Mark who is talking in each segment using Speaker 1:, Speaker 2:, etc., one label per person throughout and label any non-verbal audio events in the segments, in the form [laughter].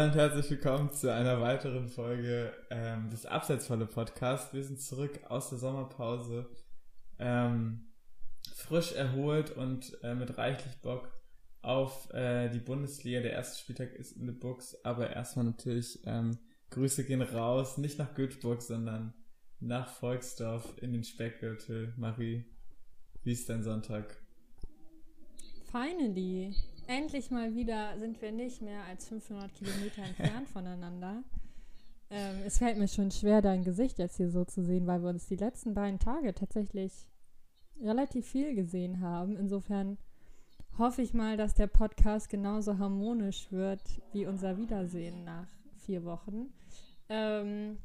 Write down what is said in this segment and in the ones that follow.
Speaker 1: Hallo und herzlich willkommen zu einer weiteren Folge ähm, des Abseitsvolle Podcasts. Wir sind zurück aus der Sommerpause, ähm, frisch erholt und äh, mit reichlich Bock auf äh, die Bundesliga. Der erste Spieltag ist in the Books, aber erstmal natürlich ähm, Grüße gehen raus, nicht nach Göteborg, sondern nach Volksdorf in den Speckgürtel. Marie, wie ist dein Sonntag?
Speaker 2: Finally. Endlich mal wieder sind wir nicht mehr als 500 Kilometer entfernt [laughs] voneinander. Ähm, es fällt mir schon schwer, dein Gesicht jetzt hier so zu sehen, weil wir uns die letzten beiden Tage tatsächlich relativ viel gesehen haben. Insofern hoffe ich mal, dass der Podcast genauso harmonisch wird wie unser Wiedersehen nach vier Wochen. Ähm,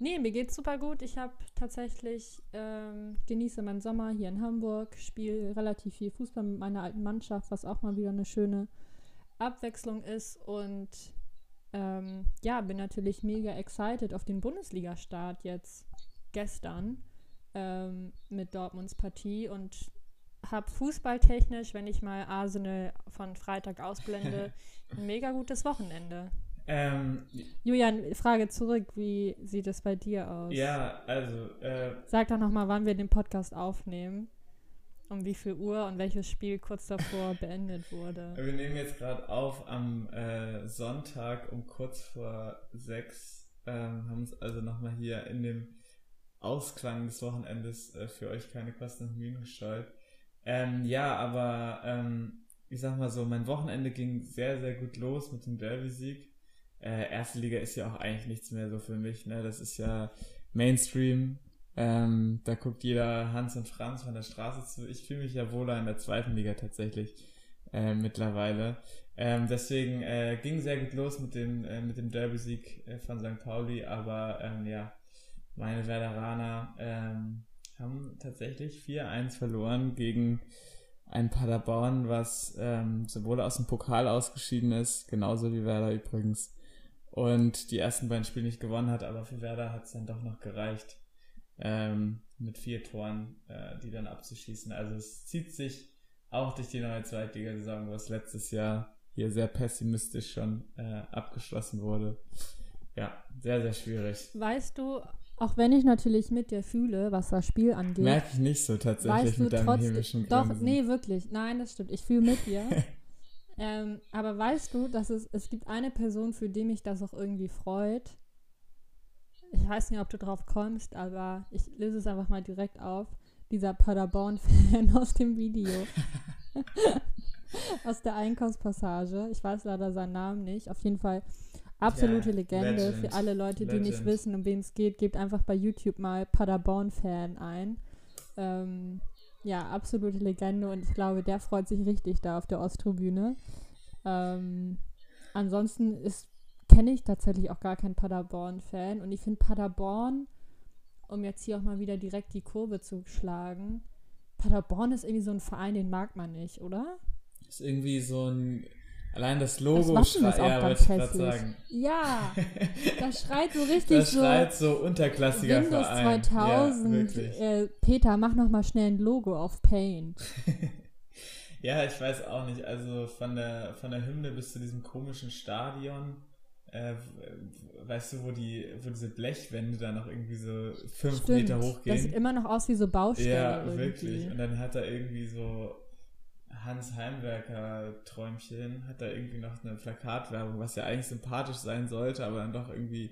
Speaker 2: nee, mir geht's super gut. Ich habe tatsächlich, ähm, genieße meinen Sommer hier in Hamburg, spiele relativ viel Fußball mit meiner alten Mannschaft, was auch mal wieder eine schöne Abwechslung ist. Und ähm, ja, bin natürlich mega excited auf den Bundesliga-Start jetzt gestern ähm, mit Dortmunds Partie und habe fußballtechnisch, wenn ich mal Arsenal von Freitag ausblende, [laughs] ein mega gutes Wochenende. Ähm, Julian, Frage zurück, wie sieht es bei dir aus?
Speaker 1: Ja, also. Äh,
Speaker 2: Sag doch nochmal, wann wir den Podcast aufnehmen. Um wie viel Uhr und welches Spiel kurz davor [laughs] beendet wurde.
Speaker 1: Wir nehmen jetzt gerade auf am äh, Sonntag um kurz vor sechs. Ähm, haben uns also nochmal hier in dem Ausklang des Wochenendes äh, für euch keine Kosten und Mühen gescheut. Ähm, ja, aber ähm, ich sag mal so, mein Wochenende ging sehr, sehr gut los mit dem Derby-Sieg äh, erste Liga ist ja auch eigentlich nichts mehr so für mich. Ne? Das ist ja Mainstream. Ähm, da guckt jeder Hans und Franz von der Straße zu. Ich fühle mich ja wohler in der zweiten Liga tatsächlich äh, mittlerweile. Ähm, deswegen äh, ging sehr gut los mit dem, äh, mit dem Derby-Sieg äh, von St. Pauli, aber ähm, ja, meine Werderaner ähm, haben tatsächlich 4-1 verloren gegen ein Paderborn, was ähm, sowohl aus dem Pokal ausgeschieden ist, genauso wie Werder übrigens, und die ersten beiden Spiele nicht gewonnen hat, aber für Werder hat es dann doch noch gereicht, ähm, mit vier Toren äh, die dann abzuschießen. Also es zieht sich auch durch die neue Zweitligasaison, was letztes Jahr hier sehr pessimistisch schon äh, abgeschlossen wurde. Ja, sehr, sehr schwierig.
Speaker 2: Weißt du, auch wenn ich natürlich mit dir fühle, was das Spiel angeht.
Speaker 1: Merke ich nicht so tatsächlich weißt mit deinem trotzdem.
Speaker 2: Doch, nee, wirklich. Nein, das stimmt. Ich fühle mit dir. [laughs] Ähm, aber weißt du, dass es, es gibt eine Person, für die mich das auch irgendwie freut. Ich weiß nicht, ob du drauf kommst, aber ich löse es einfach mal direkt auf. Dieser Paderborn-Fan [laughs] aus dem Video. [laughs] aus der Einkaufspassage. Ich weiß leider seinen Namen nicht. Auf jeden Fall absolute ja, Legende. Legend. Für alle Leute, die Legend. nicht wissen, um wen es geht, gebt einfach bei YouTube mal Paderborn-Fan ein. Ähm, ja, absolute Legende und ich glaube, der freut sich richtig da auf der Osttribüne. Ähm, ansonsten kenne ich tatsächlich auch gar keinen Paderborn-Fan und ich finde Paderborn, um jetzt hier auch mal wieder direkt die Kurve zu schlagen, Paderborn ist irgendwie so ein Verein, den mag man nicht, oder?
Speaker 1: Ist irgendwie so ein Allein das Logo das schreit, ja, wollte ich gerade sagen.
Speaker 2: Ja, [laughs] das schreit so richtig das so. Das
Speaker 1: schreit so unterklassiger
Speaker 2: Windows
Speaker 1: Verein.
Speaker 2: 2000. Ja, äh, Peter, mach noch mal schnell ein Logo auf Paint. [laughs]
Speaker 1: ja, ich weiß auch nicht. Also von der, von der Hymne bis zu diesem komischen Stadion. Äh, weißt du, wo die, wo diese Blechwände da noch irgendwie so fünf Stimmt, Meter hochgehen?
Speaker 2: Das sieht immer noch aus wie so Baustellen. Ja, irgendwie.
Speaker 1: wirklich. Und dann hat er irgendwie so Hans Heimwerker Träumchen hat da irgendwie noch eine Plakatwerbung, was ja eigentlich sympathisch sein sollte, aber dann doch irgendwie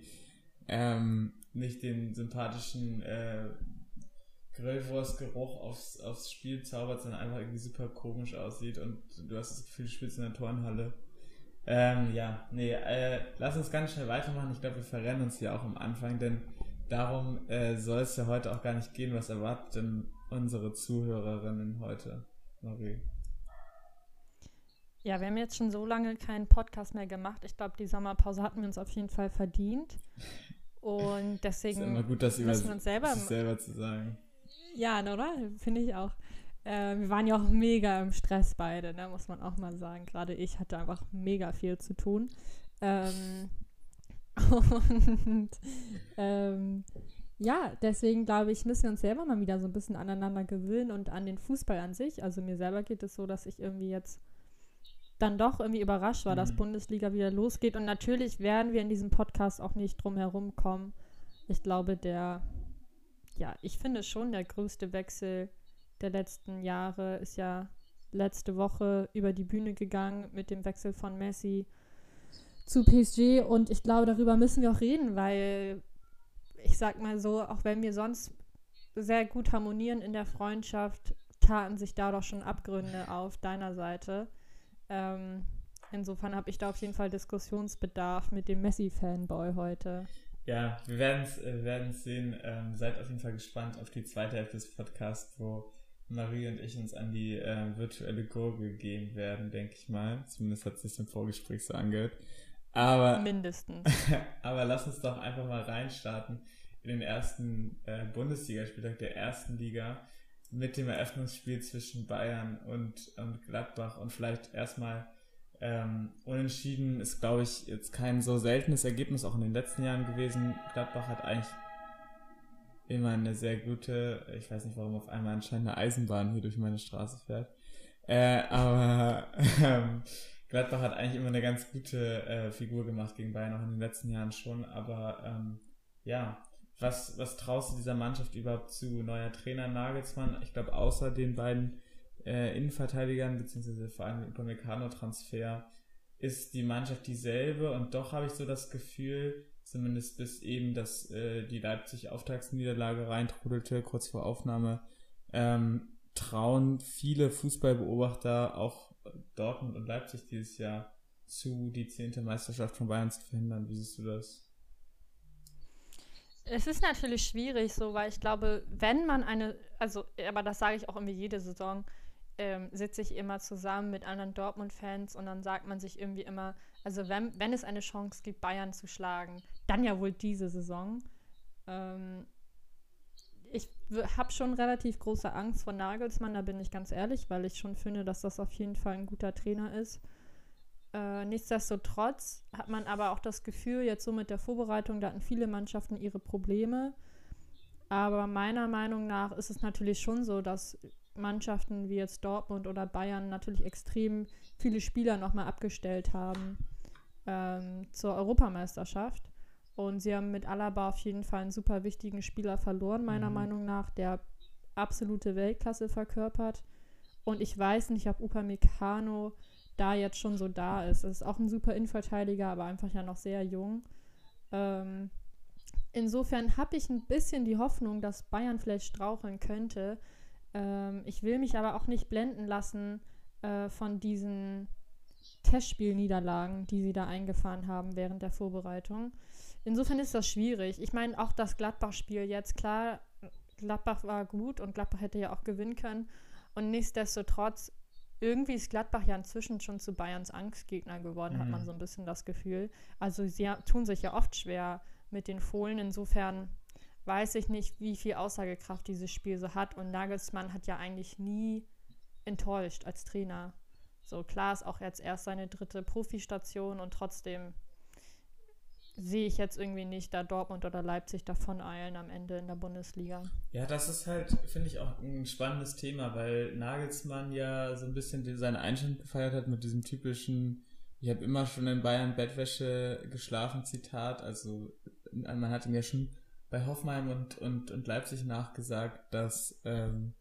Speaker 1: ähm, nicht den sympathischen äh, Grillwurstgeruch aufs, aufs Spiel zaubert, sondern einfach irgendwie super komisch aussieht und du hast das Gefühl, du spielst in der Turnhalle. Ähm, ja, nee, äh, lass uns ganz schnell weitermachen. Ich glaube, wir verrennen uns hier auch am Anfang, denn darum äh, soll es ja heute auch gar nicht gehen. Was erwartet denn unsere Zuhörerinnen heute, Marie?
Speaker 2: Ja, wir haben jetzt schon so lange keinen Podcast mehr gemacht. Ich glaube, die Sommerpause hatten wir uns auf jeden Fall verdient. Und [laughs] deswegen ist
Speaker 1: immer gut, das müssen wir uns selber, selber zu sagen.
Speaker 2: Ja, oder? Finde ich auch. Äh, wir waren ja auch mega im Stress beide, ne? muss man auch mal sagen. Gerade ich hatte einfach mega viel zu tun. Ähm, [laughs] und ähm, ja, deswegen glaube ich, müssen wir uns selber mal wieder so ein bisschen aneinander gewöhnen und an den Fußball an sich. Also mir selber geht es so, dass ich irgendwie jetzt dann doch irgendwie überrascht war, mhm. dass Bundesliga wieder losgeht. Und natürlich werden wir in diesem Podcast auch nicht drum herum kommen. Ich glaube, der, ja, ich finde schon, der größte Wechsel der letzten Jahre ist ja letzte Woche über die Bühne gegangen mit dem Wechsel von Messi zu PSG. Und ich glaube, darüber müssen wir auch reden, weil ich sag mal so, auch wenn wir sonst sehr gut harmonieren in der Freundschaft, taten sich da doch schon Abgründe auf deiner Seite. Ähm, insofern habe ich da auf jeden Fall Diskussionsbedarf mit dem Messi-Fanboy heute.
Speaker 1: Ja, wir werden es äh, sehen. Ähm, seid auf jeden Fall gespannt auf die zweite Hälfte des Podcasts, wo Marie und ich uns an die äh, virtuelle Gurgel gehen werden, denke ich mal. Zumindest hat es sich im Vorgespräch so angehört. Aber, [laughs]
Speaker 2: Mindestens.
Speaker 1: aber lass uns doch einfach mal reinstarten in den ersten äh, Bundesligaspieltag der ersten Liga mit dem Eröffnungsspiel zwischen Bayern und, und Gladbach und vielleicht erstmal ähm, unentschieden ist, glaube ich, jetzt kein so seltenes Ergebnis auch in den letzten Jahren gewesen. Gladbach hat eigentlich immer eine sehr gute, ich weiß nicht warum auf einmal anscheinend eine Eisenbahn hier durch meine Straße fährt, äh, aber [laughs] ähm, Gladbach hat eigentlich immer eine ganz gute äh, Figur gemacht gegen Bayern, auch in den letzten Jahren schon, aber ähm, ja, was, was traust du dieser Mannschaft überhaupt zu? Neuer Trainer Nagelsmann, ich glaube, außer den beiden äh, Innenverteidigern, beziehungsweise vor allem Upamecano-Transfer, ist die Mannschaft dieselbe und doch habe ich so das Gefühl, zumindest bis eben, dass äh, die Leipzig-Auftragsniederlage reintrudelte, kurz vor Aufnahme, ähm, trauen viele Fußballbeobachter, auch Dortmund und Leipzig dieses Jahr, zu, die zehnte Meisterschaft von Bayern zu verhindern. Wie siehst du das?
Speaker 2: Es ist natürlich schwierig, so, weil ich glaube, wenn man eine, also, aber das sage ich auch irgendwie jede Saison, ähm, sitze ich immer zusammen mit anderen Dortmund-Fans und dann sagt man sich irgendwie immer, also wenn, wenn es eine Chance gibt, Bayern zu schlagen, dann ja wohl diese Saison. Ähm, ich habe schon relativ große Angst vor Nagelsmann, da bin ich ganz ehrlich, weil ich schon finde, dass das auf jeden Fall ein guter Trainer ist. Äh, nichtsdestotrotz hat man aber auch das Gefühl, jetzt so mit der Vorbereitung, da hatten viele Mannschaften ihre Probleme. Aber meiner Meinung nach ist es natürlich schon so, dass Mannschaften wie jetzt Dortmund oder Bayern natürlich extrem viele Spieler nochmal abgestellt haben ähm, zur Europameisterschaft. Und sie haben mit Alaba auf jeden Fall einen super wichtigen Spieler verloren, meiner mhm. Meinung nach, der absolute Weltklasse verkörpert. Und ich weiß nicht, ob Upamecano da jetzt schon so da ist. Es ist auch ein super Innenverteidiger, aber einfach ja noch sehr jung. Ähm, insofern habe ich ein bisschen die Hoffnung, dass Bayern vielleicht straucheln könnte. Ähm, ich will mich aber auch nicht blenden lassen äh, von diesen Testspielniederlagen, die sie da eingefahren haben während der Vorbereitung. Insofern ist das schwierig. Ich meine, auch das Gladbach-Spiel jetzt, klar, Gladbach war gut und Gladbach hätte ja auch gewinnen können. Und nichtsdestotrotz, irgendwie ist Gladbach ja inzwischen schon zu Bayerns Angstgegner geworden, mhm. hat man mhm. so ein bisschen das Gefühl. Also sie tun sich ja oft schwer mit den Fohlen. Insofern weiß ich nicht, wie viel Aussagekraft dieses Spiel so hat. Und Nagelsmann hat ja eigentlich nie enttäuscht als Trainer. So klar ist auch jetzt erst seine dritte Profistation und trotzdem sehe ich jetzt irgendwie nicht, da Dortmund oder Leipzig davon eilen am Ende in der Bundesliga.
Speaker 1: Ja, das ist halt, finde ich, auch ein spannendes Thema, weil Nagelsmann ja so ein bisschen seine Einstellung gefeiert hat mit diesem typischen, ich habe immer schon in Bayern Bettwäsche geschlafen, Zitat. Also man hat ihm ja schon bei Hoffenheim und, und, und Leipzig nachgesagt, dass, ähm,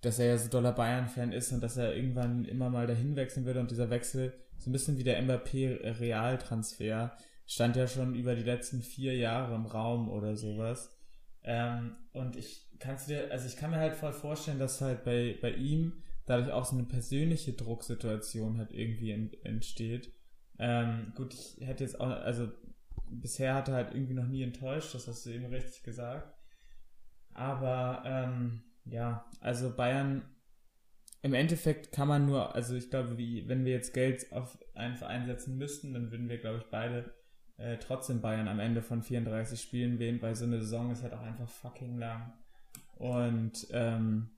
Speaker 1: dass er ja so doller Bayern-Fan ist und dass er irgendwann immer mal dahin wechseln würde und dieser Wechsel so ein bisschen wie der Mbappé-Realtransfer stand ja schon über die letzten vier Jahre im Raum oder sowas. Ähm, und ich kannst dir, also ich kann mir halt voll vorstellen, dass halt bei, bei ihm dadurch auch so eine persönliche Drucksituation halt irgendwie ent, entsteht. Ähm, gut, ich hätte jetzt auch, also bisher hat er halt irgendwie noch nie enttäuscht, das hast du eben richtig gesagt. Aber ähm, ja, also Bayern im Endeffekt kann man nur, also ich glaube, wie, wenn wir jetzt Geld auf einen Verein setzen müssten, dann würden wir, glaube ich, beide äh, trotzdem Bayern am Ende von 34 Spielen wählen, weil so eine Saison ist halt auch einfach fucking lang. Und ähm,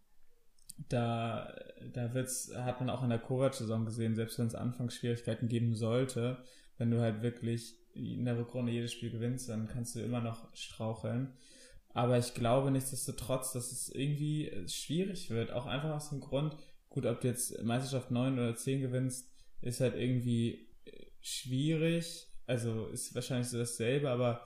Speaker 1: da, da wird's, hat man auch in der Kovac-Saison gesehen, selbst wenn es Anfangsschwierigkeiten geben sollte, wenn du halt wirklich in der Rückrunde jedes Spiel gewinnst, dann kannst du immer noch straucheln. Aber ich glaube nichtsdestotrotz, dass es irgendwie schwierig wird. Auch einfach aus dem Grund, gut, ob du jetzt Meisterschaft 9 oder 10 gewinnst, ist halt irgendwie äh, schwierig. Also ist wahrscheinlich so dasselbe, aber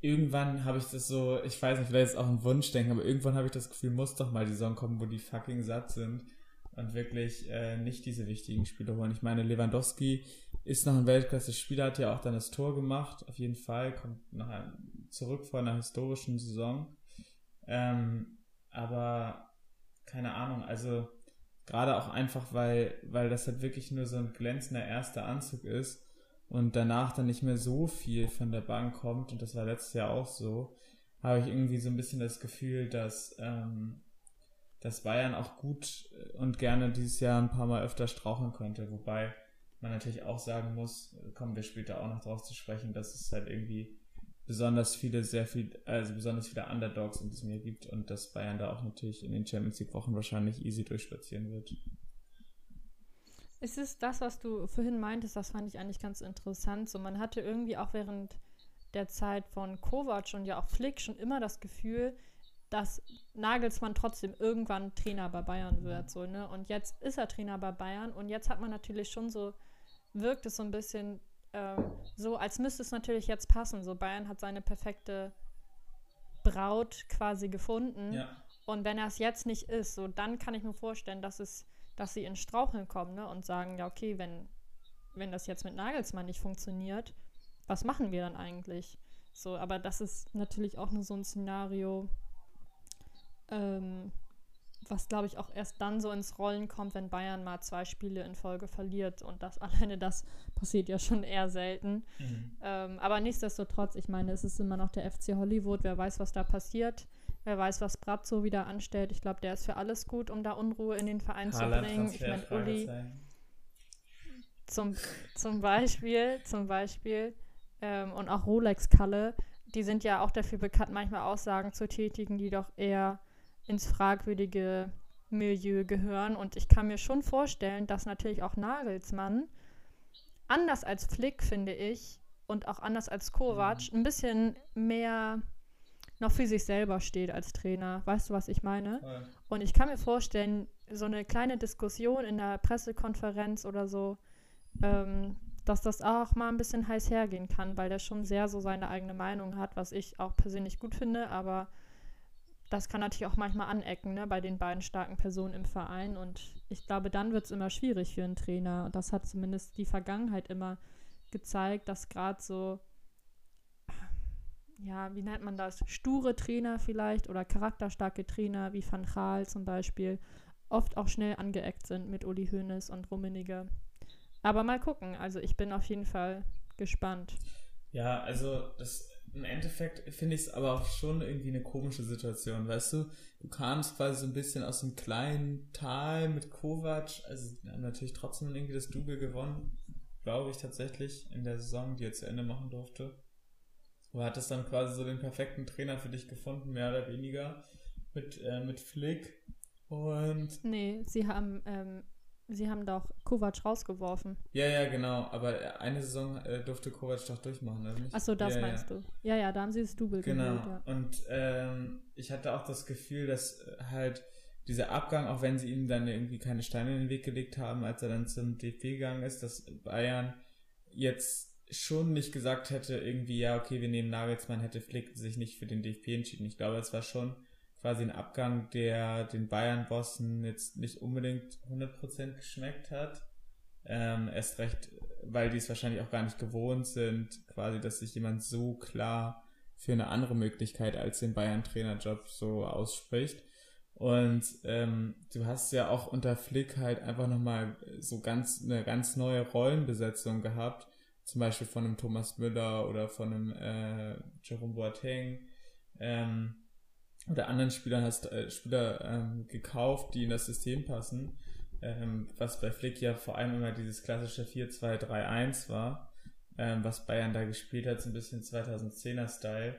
Speaker 1: irgendwann habe ich das so, ich weiß nicht, vielleicht ist es auch ein Wunschdenken, aber irgendwann habe ich das Gefühl, muss doch mal die Saison kommen, wo die fucking satt sind und wirklich äh, nicht diese wichtigen Spiele holen. Ich meine, Lewandowski ist noch ein Weltklasse-Spieler, hat ja auch dann das Tor gemacht, auf jeden Fall, kommt ein, zurück vor einer historischen Saison. Ähm, aber keine Ahnung, also gerade auch einfach, weil, weil das halt wirklich nur so ein glänzender erster Anzug ist und danach dann nicht mehr so viel von der Bank kommt, und das war letztes Jahr auch so, habe ich irgendwie so ein bisschen das Gefühl, dass, ähm, dass Bayern auch gut und gerne dieses Jahr ein paar Mal öfter straucheln könnte. Wobei man natürlich auch sagen muss, kommen wir später auch noch drauf zu sprechen, dass es halt irgendwie besonders viele, sehr viel, also besonders viele Underdogs in diesem Jahr gibt und dass Bayern da auch natürlich in den Champions League Wochen wahrscheinlich easy durchspazieren wird.
Speaker 2: Es ist das, was du vorhin meintest, das fand ich eigentlich ganz interessant. So, man hatte irgendwie auch während der Zeit von Kovac und ja auch Flick schon immer das Gefühl, dass Nagelsmann trotzdem irgendwann Trainer bei Bayern wird. So, ne? Und jetzt ist er Trainer bei Bayern und jetzt hat man natürlich schon so, wirkt es so ein bisschen ähm, so, als müsste es natürlich jetzt passen. So, Bayern hat seine perfekte Braut quasi gefunden. Ja. Und wenn er es jetzt nicht ist, so dann kann ich mir vorstellen, dass es, dass sie in Straucheln kommen ne? und sagen, ja, okay, wenn, wenn das jetzt mit Nagelsmann nicht funktioniert, was machen wir dann eigentlich? So, aber das ist natürlich auch nur so ein Szenario, ähm, was glaube ich auch erst dann so ins Rollen kommt, wenn Bayern mal zwei Spiele in Folge verliert. Und das [laughs] alleine das passiert ja schon eher selten. Mhm. Ähm, aber nichtsdestotrotz, ich meine, es ist immer noch der FC Hollywood. Wer weiß, was da passiert. Wer weiß, was Brazzo wieder anstellt. Ich glaube, der ist für alles gut, um da Unruhe in den Verein zu bringen. Ich meine, Uli. Zum, zum Beispiel, zum Beispiel. Ähm, und auch Rolex-Kalle. Die sind ja auch dafür bekannt, manchmal Aussagen zu tätigen, die doch eher ins fragwürdige Milieu gehören. Und ich kann mir schon vorstellen, dass natürlich auch Nagelsmann, anders als Flick, finde ich, und auch anders als Kovac, mhm. ein bisschen mehr noch für sich selber steht als Trainer. Weißt du, was ich meine? Ja. Und ich kann mir vorstellen, so eine kleine Diskussion in der Pressekonferenz oder so, ähm, dass das auch mal ein bisschen heiß hergehen kann, weil der schon sehr so seine eigene Meinung hat, was ich auch persönlich gut finde, aber das kann natürlich auch manchmal anecken, ne, bei den beiden starken Personen im Verein. Und ich glaube, dann wird es immer schwierig für einen Trainer. Und das hat zumindest die Vergangenheit immer gezeigt, dass gerade so, ja, wie nennt man das, sture Trainer vielleicht oder charakterstarke Trainer wie Van Gaal zum Beispiel, oft auch schnell angeeckt sind mit Uli Hoeneß und Rummenigge. Aber mal gucken. Also ich bin auf jeden Fall gespannt.
Speaker 1: Ja, also das im Endeffekt finde ich es aber auch schon irgendwie eine komische Situation, weißt du? Du kamst quasi so ein bisschen aus einem kleinen Tal mit Kovac, also haben natürlich trotzdem irgendwie das Double gewonnen, glaube ich tatsächlich, in der Saison, die er zu Ende machen durfte. Du hattest dann quasi so den perfekten Trainer für dich gefunden, mehr oder weniger, mit, äh, mit Flick. Und.
Speaker 2: Nee, sie haben ähm, Sie haben doch Kovac rausgeworfen.
Speaker 1: Ja, ja, genau. Aber eine Saison äh, durfte Kovac doch durchmachen, oder nicht?
Speaker 2: Achso, das
Speaker 1: ja,
Speaker 2: meinst
Speaker 1: ja.
Speaker 2: du. Ja, ja, da haben sie das Double
Speaker 1: genau. Gewählt, ja. Und ähm, ich hatte auch das Gefühl, dass äh, halt dieser Abgang, auch wenn sie ihm dann irgendwie keine Steine in den Weg gelegt haben, als er dann zum DFB gegangen ist, dass Bayern jetzt schon nicht gesagt hätte, irgendwie, ja, okay, wir nehmen Nagelsmann, hätte Flick sich nicht für den DFB entschieden. Ich glaube, es war schon quasi ein Abgang, der den Bayern-Bossen jetzt nicht unbedingt 100% geschmeckt hat. Ähm, erst recht, weil die es wahrscheinlich auch gar nicht gewohnt sind, quasi, dass sich jemand so klar für eine andere Möglichkeit als den Bayern-Trainerjob so ausspricht. Und ähm, du hast ja auch unter Flick halt einfach nochmal so ganz eine ganz neue Rollenbesetzung gehabt, zum Beispiel von einem Thomas Müller oder von einem äh, Jerome Boateng. Ähm, oder anderen Spielern hast äh, Spieler ähm, gekauft, die in das System passen, ähm, was bei Flick ja vor allem immer dieses klassische 4-2-3-1 war, ähm, was Bayern da gespielt hat, so ein bisschen 2010er Style.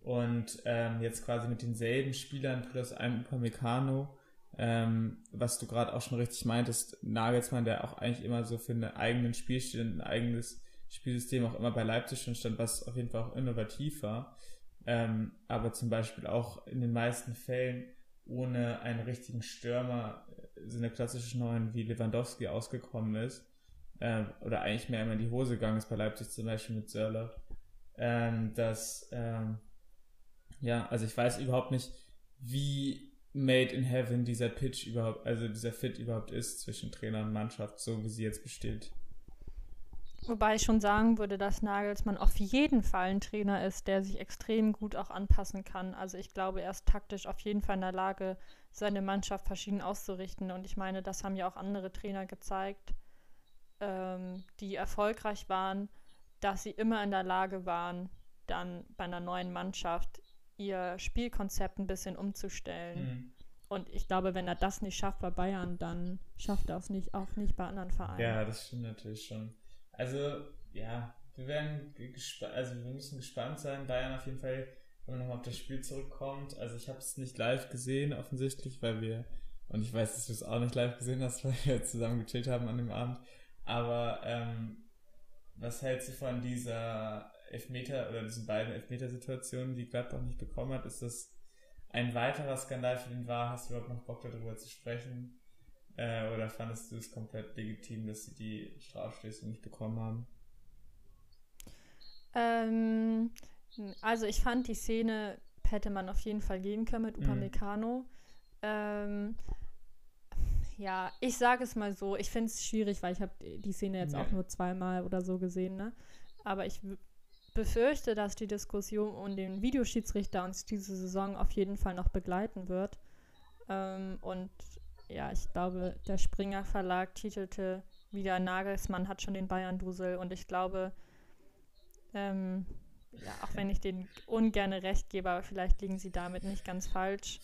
Speaker 1: Und ähm, jetzt quasi mit denselben Spielern plus einem Upamecano, ähm, was du gerade auch schon richtig meintest, Nagelsmann, der auch eigentlich immer so für einen eigenen Spielstil, ein eigenes Spielsystem auch immer bei Leipzig schon stand, was auf jeden Fall auch innovativ war ähm, aber zum Beispiel auch in den meisten Fällen ohne einen richtigen Stürmer, äh, so eine klassische Neuen wie Lewandowski ausgekommen ist. äh, oder eigentlich mehr immer in die Hose gegangen ist, bei Leipzig zum Beispiel mit Sörler, ähm, dass, ähm, ja, also ich weiß überhaupt nicht, wie made in heaven dieser Pitch überhaupt, also dieser Fit überhaupt ist zwischen Trainer und Mannschaft, so wie sie jetzt besteht.
Speaker 2: Wobei ich schon sagen würde, dass Nagelsmann auf jeden Fall ein Trainer ist, der sich extrem gut auch anpassen kann. Also ich glaube, er ist taktisch auf jeden Fall in der Lage, seine Mannschaft verschieden auszurichten. Und ich meine, das haben ja auch andere Trainer gezeigt, ähm, die erfolgreich waren, dass sie immer in der Lage waren, dann bei einer neuen Mannschaft ihr Spielkonzept ein bisschen umzustellen. Mhm. Und ich glaube, wenn er das nicht schafft bei Bayern, dann schafft er es nicht, auch nicht bei anderen Vereinen.
Speaker 1: Ja, das stimmt natürlich schon. Also, ja, wir werden also wir müssen gespannt sein. Bayern auf jeden Fall, wenn man nochmal auf das Spiel zurückkommt. Also ich habe es nicht live gesehen, offensichtlich, weil wir, und ich weiß, dass du es auch nicht live gesehen hast, [laughs] weil wir zusammen gechillt haben an dem Abend. Aber ähm, was hältst du von dieser Elfmeter oder diesen beiden Elfmeter-Situationen, die Gladbach nicht bekommen hat? Ist das ein weiterer Skandal für den War? Hast du überhaupt noch Bock darüber zu sprechen? Äh, oder fandest du es komplett legitim, dass sie die Strafstöße nicht bekommen haben?
Speaker 2: Ähm, also ich fand die Szene hätte man auf jeden Fall gehen können mit mhm. Upamecano. Mhm. Ähm, ja, ich sage es mal so, ich finde es schwierig, weil ich habe die Szene jetzt ja. auch nur zweimal oder so gesehen, ne? Aber ich befürchte, dass die Diskussion um den Videoschiedsrichter uns diese Saison auf jeden Fall noch begleiten wird. Ähm, und ja, ich glaube, der Springer Verlag titelte wieder Nagelsmann hat schon den Bayern-Dusel und ich glaube, ähm, ja, auch wenn ich denen ungern recht gebe, aber vielleicht liegen sie damit nicht ganz falsch,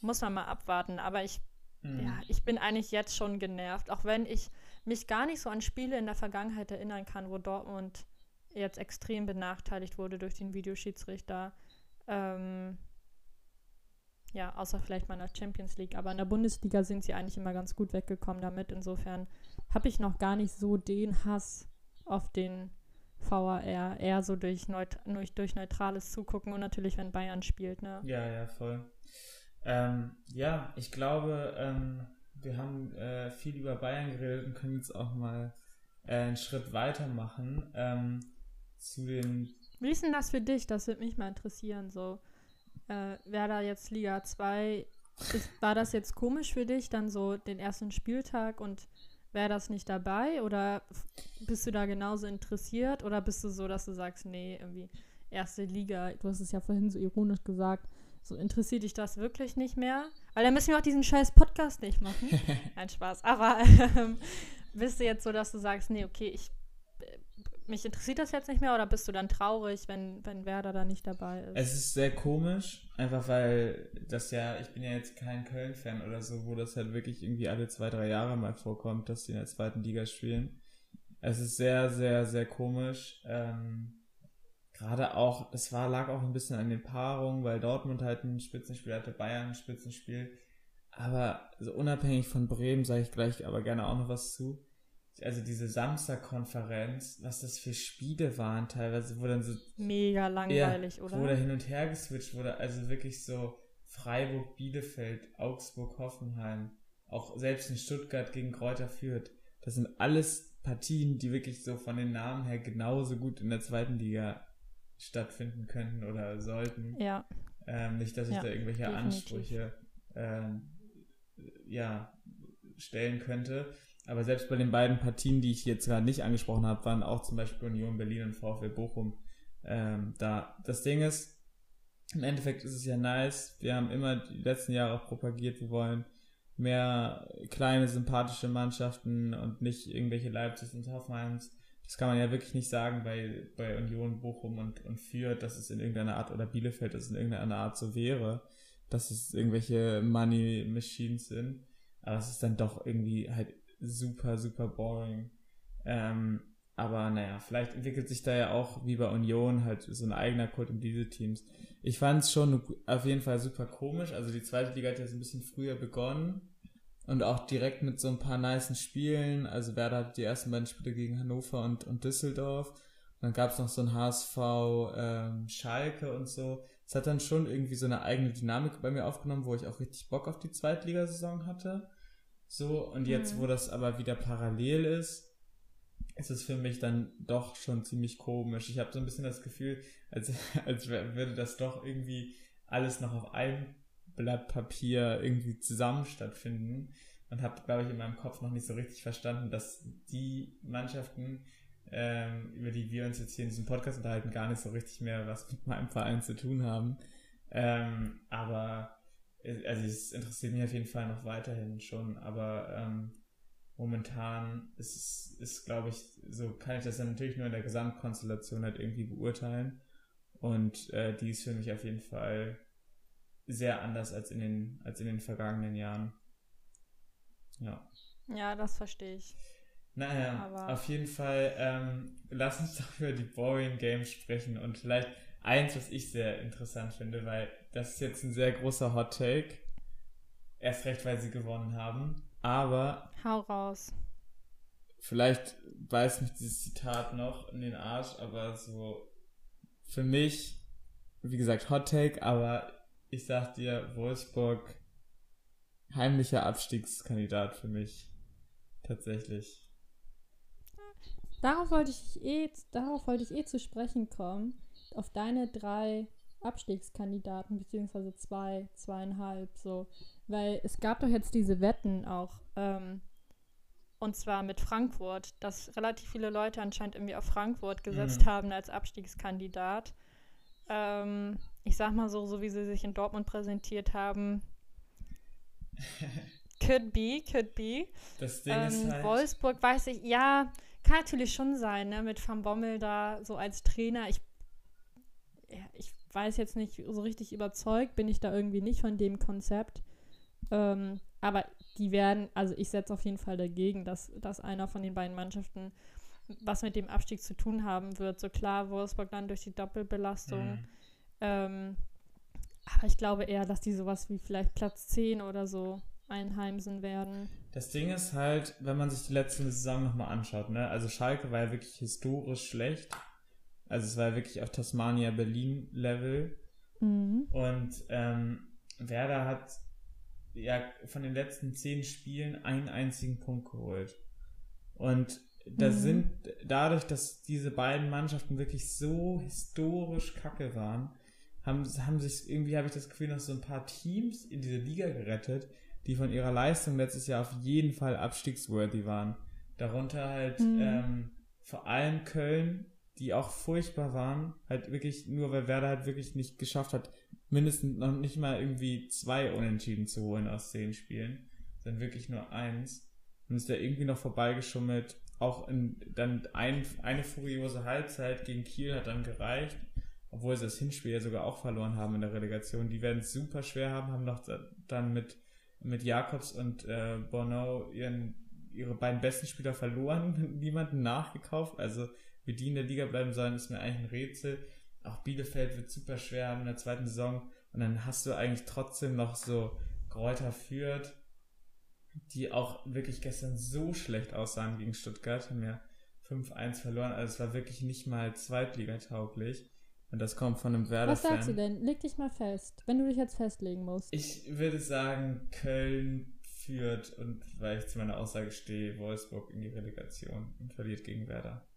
Speaker 2: muss man mal abwarten. Aber ich, mhm. ja, ich bin eigentlich jetzt schon genervt, auch wenn ich mich gar nicht so an Spiele in der Vergangenheit erinnern kann, wo Dortmund jetzt extrem benachteiligt wurde durch den Videoschiedsrichter. Ähm, ja, außer vielleicht mal in der Champions League. Aber in der Bundesliga sind sie eigentlich immer ganz gut weggekommen damit. Insofern habe ich noch gar nicht so den Hass auf den VAR, eher so durch, neut durch, durch neutrales Zugucken und natürlich, wenn Bayern spielt. Ne?
Speaker 1: Ja, ja, voll. Ähm, ja, ich glaube, ähm, wir haben äh, viel über Bayern geredet und können jetzt auch mal äh, einen Schritt weitermachen ähm, zu den.
Speaker 2: Wie ist denn das für dich? Das würde mich mal interessieren. So, äh, Werder jetzt Liga 2. Ist, war das jetzt komisch für dich, dann so den ersten Spieltag und wäre das nicht dabei? Oder bist du da genauso interessiert? Oder bist du so, dass du sagst, nee, irgendwie erste Liga, du hast es ja vorhin so ironisch gesagt, so interessiert dich das wirklich nicht mehr? Weil dann müssen wir auch diesen scheiß Podcast nicht machen. [laughs] Kein Spaß. Aber [laughs] ähm, bist du jetzt so, dass du sagst, nee, okay, ich mich interessiert das jetzt nicht mehr oder bist du dann traurig, wenn, wenn Werder da nicht dabei ist?
Speaker 1: Es ist sehr komisch, einfach weil das ja, ich bin ja jetzt kein Köln-Fan oder so, wo das halt wirklich irgendwie alle zwei, drei Jahre mal vorkommt, dass die in der zweiten Liga spielen. Es ist sehr, sehr, sehr komisch. Ähm, Gerade auch, es war, lag auch ein bisschen an den Paarungen, weil Dortmund halt ein Spitzenspiel hatte, Bayern ein Spitzenspiel. Aber so unabhängig von Bremen sage ich gleich aber gerne auch noch was zu also diese Samstag-Konferenz, was das für Spiele waren teilweise, wo dann so
Speaker 2: mega langweilig,
Speaker 1: ja,
Speaker 2: oder?
Speaker 1: Wo da hin und her geswitcht wurde, also wirklich so Freiburg, Bielefeld, Augsburg, Hoffenheim, auch selbst in Stuttgart gegen Kräuter führt. Das sind alles Partien, die wirklich so von den Namen her genauso gut in der zweiten Liga stattfinden könnten oder sollten.
Speaker 2: Ja.
Speaker 1: Ähm, nicht, dass ich ja, da irgendwelche definitiv. Ansprüche ähm, ja, stellen könnte. Aber selbst bei den beiden Partien, die ich jetzt gerade nicht angesprochen habe, waren auch zum Beispiel Union Berlin und VfL Bochum ähm, da. Das Ding ist, im Endeffekt ist es ja nice. Wir haben immer die letzten Jahre auch propagiert, wir wollen mehr kleine, sympathische Mannschaften und nicht irgendwelche Leipzig und Hoffenheims. Das kann man ja wirklich nicht sagen bei, bei Union, Bochum und, und Fürth, dass es in irgendeiner Art, oder Bielefeld, dass es in irgendeiner Art so wäre, dass es irgendwelche Money Machines sind. Aber es ist dann doch irgendwie halt super, super boring. Ähm, aber naja, vielleicht entwickelt sich da ja auch wie bei Union halt so ein eigener Kult um diese Teams. Ich fand es schon auf jeden Fall super komisch. Also die zweite Liga hat ja so ein bisschen früher begonnen und auch direkt mit so ein paar niceen Spielen. Also Werder hat die ersten beiden Spiele gegen Hannover und, und Düsseldorf. Und dann gab es noch so ein HSV ähm, Schalke und so. Es hat dann schon irgendwie so eine eigene Dynamik bei mir aufgenommen, wo ich auch richtig Bock auf die Zweitligasaison hatte. So, und jetzt, mhm. wo das aber wieder parallel ist, ist es für mich dann doch schon ziemlich komisch. Ich habe so ein bisschen das Gefühl, als, [laughs] als würde das doch irgendwie alles noch auf einem Blatt Papier irgendwie zusammen stattfinden und habe, glaube ich, in meinem Kopf noch nicht so richtig verstanden, dass die Mannschaften, ähm, über die wir uns jetzt hier in diesem Podcast unterhalten, gar nicht so richtig mehr was mit meinem Verein zu tun haben. Ähm, aber also es interessiert mich auf jeden Fall noch weiterhin schon, aber ähm, momentan ist, ist glaube ich, so kann ich das dann natürlich nur in der Gesamtkonstellation halt irgendwie beurteilen. Und äh, die ist für mich auf jeden Fall sehr anders als in den, als in den vergangenen Jahren. Ja.
Speaker 2: Ja, das verstehe ich.
Speaker 1: Naja, Aber auf jeden Fall, ähm, lass uns doch über die Boring Games sprechen und vielleicht eins, was ich sehr interessant finde, weil das ist jetzt ein sehr großer Hot Take. Erst recht, weil sie gewonnen haben. Aber.
Speaker 2: Hau raus.
Speaker 1: Vielleicht weiß mich dieses Zitat noch in den Arsch, aber so für mich, wie gesagt, Hot Take, aber ich sag dir, Wolfsburg heimlicher Abstiegskandidat für mich. Tatsächlich.
Speaker 2: Darauf wollte ich eh, darauf wollte ich eh zu sprechen kommen. Auf deine drei Abstiegskandidaten, beziehungsweise zwei, zweieinhalb, so. Weil es gab doch jetzt diese Wetten auch, ähm, und zwar mit Frankfurt, dass relativ viele Leute anscheinend irgendwie auf Frankfurt gesetzt mhm. haben als Abstiegskandidat. Ähm, ich sag mal so, so wie sie sich in Dortmund präsentiert haben. [laughs] could be, could be.
Speaker 1: Das Ding ähm, ist halt
Speaker 2: Wolfsburg weiß ich, ja, kann natürlich schon sein, ne, mit Van Bommel da so als Trainer. Ich, ich weiß jetzt nicht, so richtig überzeugt bin ich da irgendwie nicht von dem Konzept. Ähm, aber die werden, also ich setze auf jeden Fall dagegen, dass, dass einer von den beiden Mannschaften was mit dem Abstieg zu tun haben wird. So klar, Wolfsburg dann durch die Doppelbelastung. Mhm. Ähm, aber ich glaube eher, dass die sowas wie vielleicht Platz 10 oder so einheimsen werden.
Speaker 1: Das Ding ist halt, wenn man sich die letzte Saison nochmal anschaut, ne? Also Schalke war ja wirklich historisch schlecht. Also es war wirklich auf Tasmania Berlin Level. Mhm. Und ähm, Werder hat ja von den letzten zehn Spielen einen einzigen Punkt geholt. Und das mhm. sind dadurch, dass diese beiden Mannschaften wirklich so historisch kacke waren, haben, haben sich irgendwie, habe ich das Gefühl, noch so ein paar Teams in diese Liga gerettet, die von ihrer Leistung letztes Jahr auf jeden Fall abstiegsworthy waren. Darunter halt mhm. ähm, vor allem Köln, die auch furchtbar waren, halt wirklich nur, weil Werder halt wirklich nicht geschafft hat, mindestens noch nicht mal irgendwie zwei Unentschieden zu holen aus zehn Spielen, sondern wirklich nur eins. Und ist da irgendwie noch vorbeigeschummelt. Auch in, dann ein, eine furiose Halbzeit gegen Kiel hat dann gereicht, obwohl sie das Hinspiel ja sogar auch verloren haben in der Relegation. Die werden es super schwer haben, haben noch dann mit, mit Jakobs und äh, Bono ihren, ihre beiden besten Spieler verloren, [laughs] niemanden nachgekauft. Also wie die in der Liga bleiben sollen, ist mir eigentlich ein Rätsel. Auch Bielefeld wird super schwer haben in der zweiten Saison. Und dann hast du eigentlich trotzdem noch so Kräuter führt, die auch wirklich gestern so schlecht aussahen gegen Stuttgart, haben ja 5-1 verloren. Also es war wirklich nicht mal zweitligatauglich. Und das kommt von einem Werder.
Speaker 2: Was sagst du denn? Leg dich mal fest, wenn du dich jetzt festlegen musst.
Speaker 1: Ich würde sagen, Köln führt und weil ich zu meiner Aussage stehe, Wolfsburg in die Relegation und verliert gegen Werder.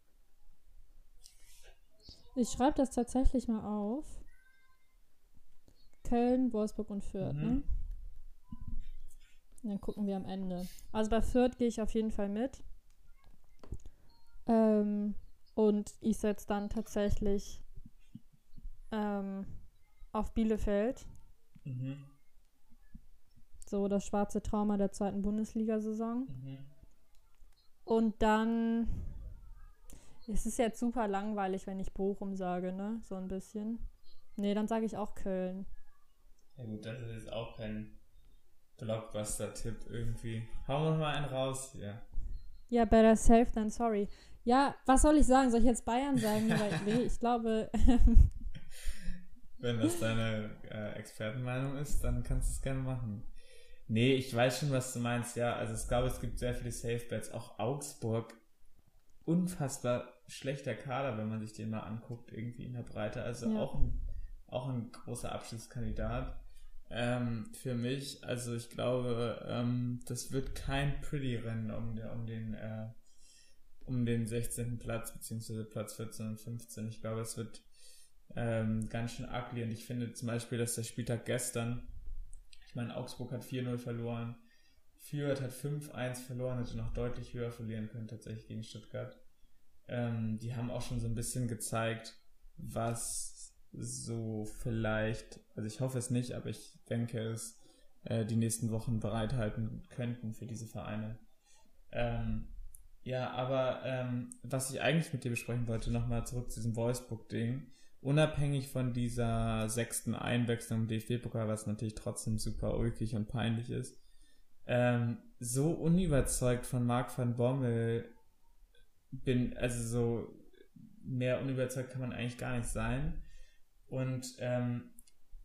Speaker 2: Ich schreibe das tatsächlich mal auf. Köln, Wolfsburg und Fürth, mhm. ne? dann gucken wir am Ende. Also bei Fürth gehe ich auf jeden Fall mit. Ähm, und ich setze dann tatsächlich ähm, auf Bielefeld. Mhm. So das schwarze Trauma der zweiten Bundesliga-Saison. Mhm. Und dann es ist jetzt super langweilig, wenn ich Bochum sage, ne? So ein bisschen. Nee, dann sage ich auch Köln.
Speaker 1: Ja gut, das ist jetzt auch kein Blockbuster-Tipp irgendwie. Hauen wir mal einen raus, ja.
Speaker 2: Ja, better safe than sorry. Ja, was soll ich sagen? Soll ich jetzt Bayern sagen? [laughs] Nee, ich glaube. [laughs]
Speaker 1: Wenn das deine äh, Expertenmeinung ist, dann kannst du es gerne machen. Nee, ich weiß schon, was du meinst, ja. Also ich glaube, es gibt sehr viele Safe Bets. Auch Augsburg, unfassbar schlechter Kader, wenn man sich den mal anguckt, irgendwie in der Breite. Also ja. auch, ein, auch ein großer Abschlusskandidat ähm, für mich. Also ich glaube, ähm, das wird kein Pretty-Rennen um, um den äh, um den 16. Platz, beziehungsweise Platz 14 und 15. Ich glaube, es wird ähm, ganz schön ugly und ich finde zum Beispiel, dass der Spieltag gestern, ich meine, Augsburg hat 4-0 verloren, Fürth hat 5-1 verloren, hätte noch deutlich höher verlieren können tatsächlich gegen Stuttgart. Ähm, die haben auch schon so ein bisschen gezeigt, was so vielleicht, also ich hoffe es nicht, aber ich denke es, äh, die nächsten Wochen bereithalten könnten für diese Vereine. Ähm, ja, aber ähm, was ich eigentlich mit dir besprechen wollte, nochmal zurück zu diesem Voicebook-Ding. Unabhängig von dieser sechsten Einwechslung im DFB-Pokal, was natürlich trotzdem super ulkig und peinlich ist, ähm, so unüberzeugt von Marc van Bommel bin, also so mehr unüberzeugt kann man eigentlich gar nicht sein. Und ähm,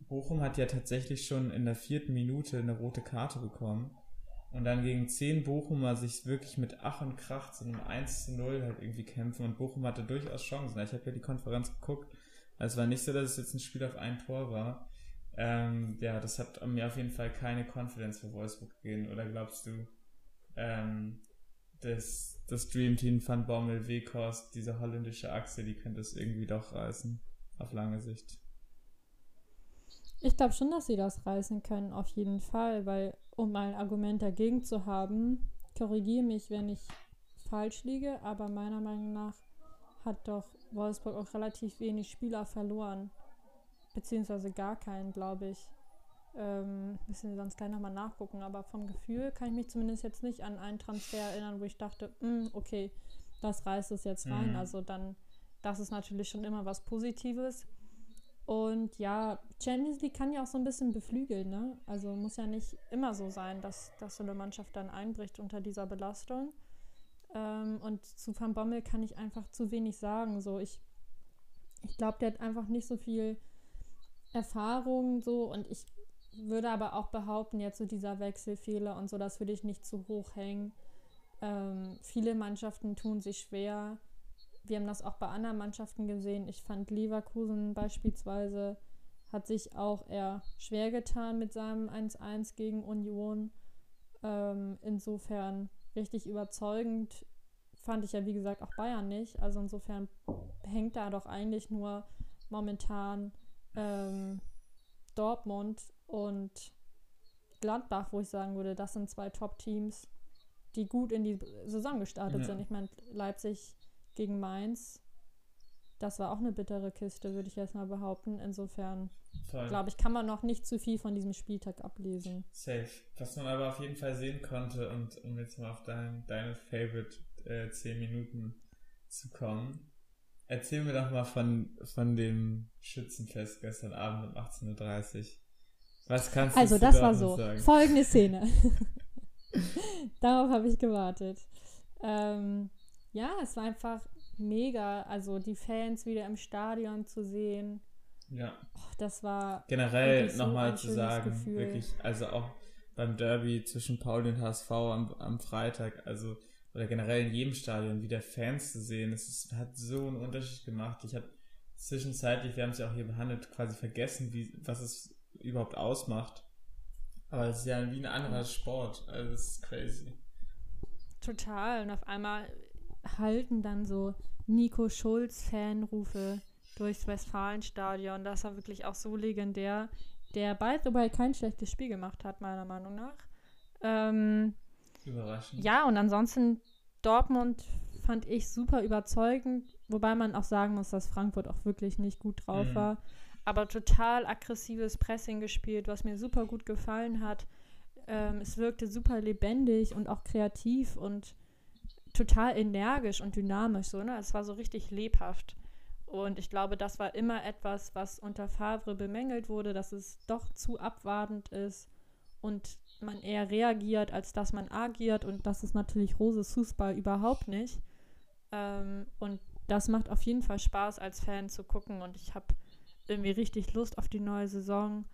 Speaker 1: Bochum hat ja tatsächlich schon in der vierten Minute eine rote Karte bekommen. Und dann gegen zehn Bochumer sich wirklich mit Ach und Krach zu einem 1 zu 0 halt irgendwie kämpfen. Und Bochum hatte durchaus Chancen. Ich habe ja die Konferenz geguckt. Also es war nicht so, dass es jetzt ein Spiel auf ein Tor war. Ähm, ja, das hat mir auf jeden Fall keine Confidence für Wolfsburg gegeben. Oder glaubst du, ähm, dass das Dream Team Van Bommel, Weghorst, diese holländische Achse, die könnte es irgendwie doch reißen? Auf lange Sicht.
Speaker 2: Ich glaube schon, dass sie das reißen können, auf jeden Fall, weil um ein Argument dagegen zu haben, korrigiere mich, wenn ich falsch liege, aber meiner Meinung nach hat doch Wolfsburg auch relativ wenig Spieler verloren. Beziehungsweise gar keinen, glaube ich. Ähm, müssen wir sonst gleich nochmal nachgucken, aber vom Gefühl kann ich mich zumindest jetzt nicht an einen Transfer erinnern, wo ich dachte, mm, okay, das reißt es jetzt rein. Mhm. Also dann, das ist natürlich schon immer was Positives. Und ja, Champions League kann ja auch so ein bisschen beflügeln, ne? Also muss ja nicht immer so sein, dass, dass so eine Mannschaft dann einbricht unter dieser Belastung. Ähm, und zu Van Bommel kann ich einfach zu wenig sagen. So, ich, ich glaube, der hat einfach nicht so viel Erfahrung so und ich würde aber auch behaupten, jetzt so dieser Wechselfehler und so, das würde ich nicht zu hoch hängen. Ähm, viele Mannschaften tun sich schwer wir haben das auch bei anderen Mannschaften gesehen. Ich fand Leverkusen beispielsweise hat sich auch eher schwer getan mit seinem 1-1 gegen Union. Ähm, insofern richtig überzeugend fand ich ja, wie gesagt, auch Bayern nicht. Also insofern hängt da doch eigentlich nur momentan ähm, Dortmund und Gladbach, wo ich sagen würde, das sind zwei Top-Teams, die gut in die Saison gestartet ja. sind. Ich meine, Leipzig gegen Mainz. Das war auch eine bittere Kiste, würde ich jetzt mal behaupten. Insofern, glaube ich, kann man noch nicht zu viel von diesem Spieltag ablesen.
Speaker 1: Safe. Was man aber auf jeden Fall sehen konnte, und um jetzt mal auf dein, deine Favorite äh, 10 Minuten zu kommen, erzähl mir doch mal von, von dem Schützenfest gestern Abend um 18.30 Uhr. Was kannst du
Speaker 2: Also, das war so. Sagen? Folgende [laughs] Szene. [laughs] Darauf habe ich gewartet. Ähm, ja, es war einfach mega. Also die Fans wieder im Stadion zu sehen.
Speaker 1: Ja.
Speaker 2: Oh, das war.
Speaker 1: Generell so nochmal zu sagen, Gefühl. wirklich, also auch beim Derby zwischen Paul und HSV am, am Freitag, also oder generell in jedem Stadion wieder Fans zu sehen, es ist, hat so einen Unterschied gemacht. Ich habe zwischenzeitlich, wir haben es ja auch hier behandelt, quasi vergessen, wie, was es überhaupt ausmacht. Aber es ist ja wie ein anderer Sport. Also es ist crazy.
Speaker 2: Total. Und auf einmal halten dann so Nico Schulz-Fanrufe durchs Westfalenstadion. Das war wirklich auch so legendär. Der by the way kein schlechtes Spiel gemacht hat, meiner Meinung nach. Ähm,
Speaker 1: Überraschend.
Speaker 2: Ja, und ansonsten Dortmund fand ich super überzeugend, wobei man auch sagen muss, dass Frankfurt auch wirklich nicht gut drauf mhm. war. Aber total aggressives Pressing gespielt, was mir super gut gefallen hat. Ähm, es wirkte super lebendig und auch kreativ und total energisch und dynamisch, so, ne? Es war so richtig lebhaft. Und ich glaube, das war immer etwas, was unter Favre bemängelt wurde, dass es doch zu abwartend ist und man eher reagiert, als dass man agiert. Und das ist natürlich Roses Fußball überhaupt nicht. Ähm, und das macht auf jeden Fall Spaß, als Fan zu gucken. Und ich habe irgendwie richtig Lust auf die neue Saison.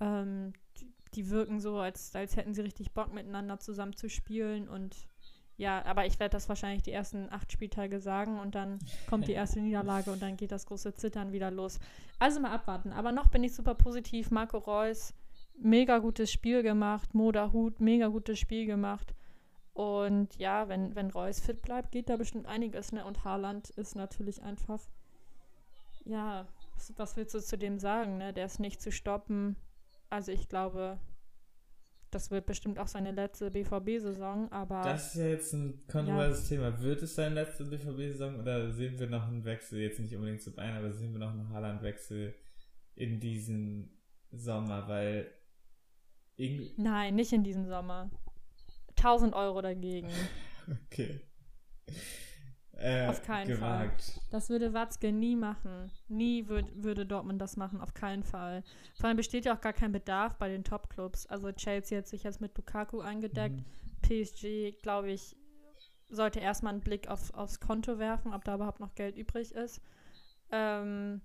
Speaker 2: Ähm, die, die, wirken so, als, als hätten sie richtig Bock, miteinander zusammen zu spielen. Und ja, aber ich werde das wahrscheinlich die ersten acht Spieltage sagen und dann kommt die erste Niederlage und dann geht das große Zittern wieder los. Also mal abwarten. Aber noch bin ich super positiv. Marco Reus, mega gutes Spiel gemacht. Moda Hut, mega gutes Spiel gemacht. Und ja, wenn, wenn Reus fit bleibt, geht da bestimmt einiges. Ne? Und Haaland ist natürlich einfach, ja, was, was willst du zu dem sagen? Ne? Der ist nicht zu stoppen. Also ich glaube, das wird bestimmt auch seine letzte BVB-Saison, aber.
Speaker 1: Das ist ja jetzt ein kontroverses ja. Thema. Wird es seine letzte BVB-Saison oder sehen wir noch einen Wechsel, jetzt nicht unbedingt zu Bayern, aber sehen wir noch einen Haaland-Wechsel in diesem Sommer? Weil.
Speaker 2: Irgendwie Nein, nicht in diesem Sommer. 1000 Euro dagegen. [laughs]
Speaker 1: okay.
Speaker 2: Äh, auf keinen gewagt. Fall. Das würde Watzke nie machen. Nie würd, würde Dortmund das machen, auf keinen Fall. Vor allem besteht ja auch gar kein Bedarf bei den Top-Clubs. Also Chelsea hat sich jetzt mit Lukaku eingedeckt. Mhm. PSG, glaube ich, sollte erstmal einen Blick auf, aufs Konto werfen, ob da überhaupt noch Geld übrig ist. Ähm,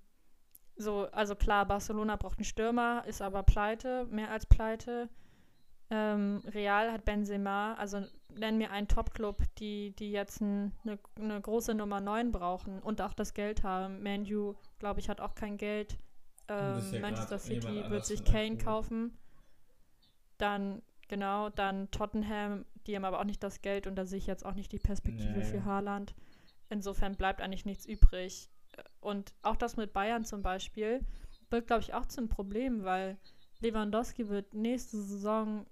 Speaker 2: so, also klar, Barcelona braucht einen Stürmer, ist aber pleite, mehr als pleite. Ähm, Real hat Benzema, also nenn mir einen Top-Club, die, die jetzt ein, eine, eine große Nummer 9 brauchen und auch das Geld haben. Manu, glaube ich, hat auch kein Geld. Ähm, ja Manchester City wird sich Kane kaufen. Dann, genau, dann Tottenham, die haben aber auch nicht das Geld und da sehe ich jetzt auch nicht die Perspektive nee. für Haaland. Insofern bleibt eigentlich nichts übrig. Und auch das mit Bayern zum Beispiel wird, glaube ich, auch zum Problem, weil Lewandowski wird nächste Saison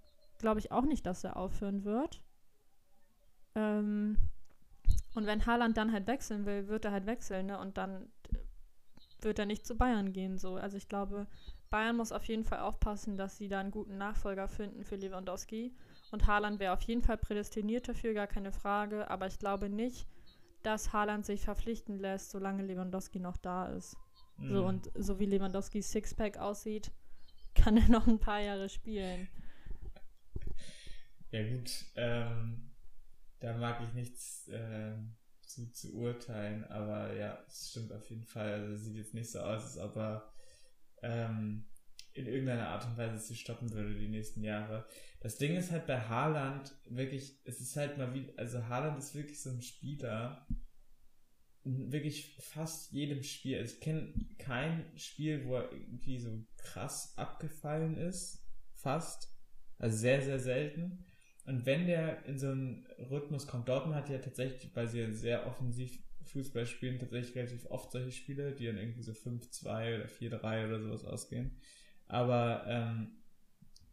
Speaker 2: glaube ich auch nicht, dass er aufhören wird. Ähm, und wenn Haaland dann halt wechseln will, wird er halt wechseln, ne? Und dann wird er nicht zu Bayern gehen, so. Also ich glaube, Bayern muss auf jeden Fall aufpassen, dass sie da einen guten Nachfolger finden für Lewandowski. Und Haaland wäre auf jeden Fall prädestiniert dafür, gar keine Frage. Aber ich glaube nicht, dass Haaland sich verpflichten lässt, solange Lewandowski noch da ist. Mhm. So und so wie Lewandowskis Sixpack aussieht, [laughs] kann er noch ein paar Jahre spielen.
Speaker 1: Ja gut, ähm, da mag ich nichts äh, zu, zu urteilen, aber ja, es stimmt auf jeden Fall. Also es sieht jetzt nicht so aus, als ob er ähm, in irgendeiner Art und Weise sie stoppen würde die nächsten Jahre. Das Ding ist halt bei Haaland wirklich, es ist halt mal wie, also Haaland ist wirklich so ein Spieler, wirklich fast jedem Spiel. Also ich kenne kein Spiel, wo er irgendwie so krass abgefallen ist, fast. Also sehr, sehr selten. Und wenn der in so einen Rhythmus kommt, Dortmund hat ja tatsächlich, weil sie ja sehr offensiv Fußball spielen, tatsächlich relativ oft solche Spiele, die dann irgendwie so 5-2 oder 4-3 oder sowas ausgehen. Aber ähm,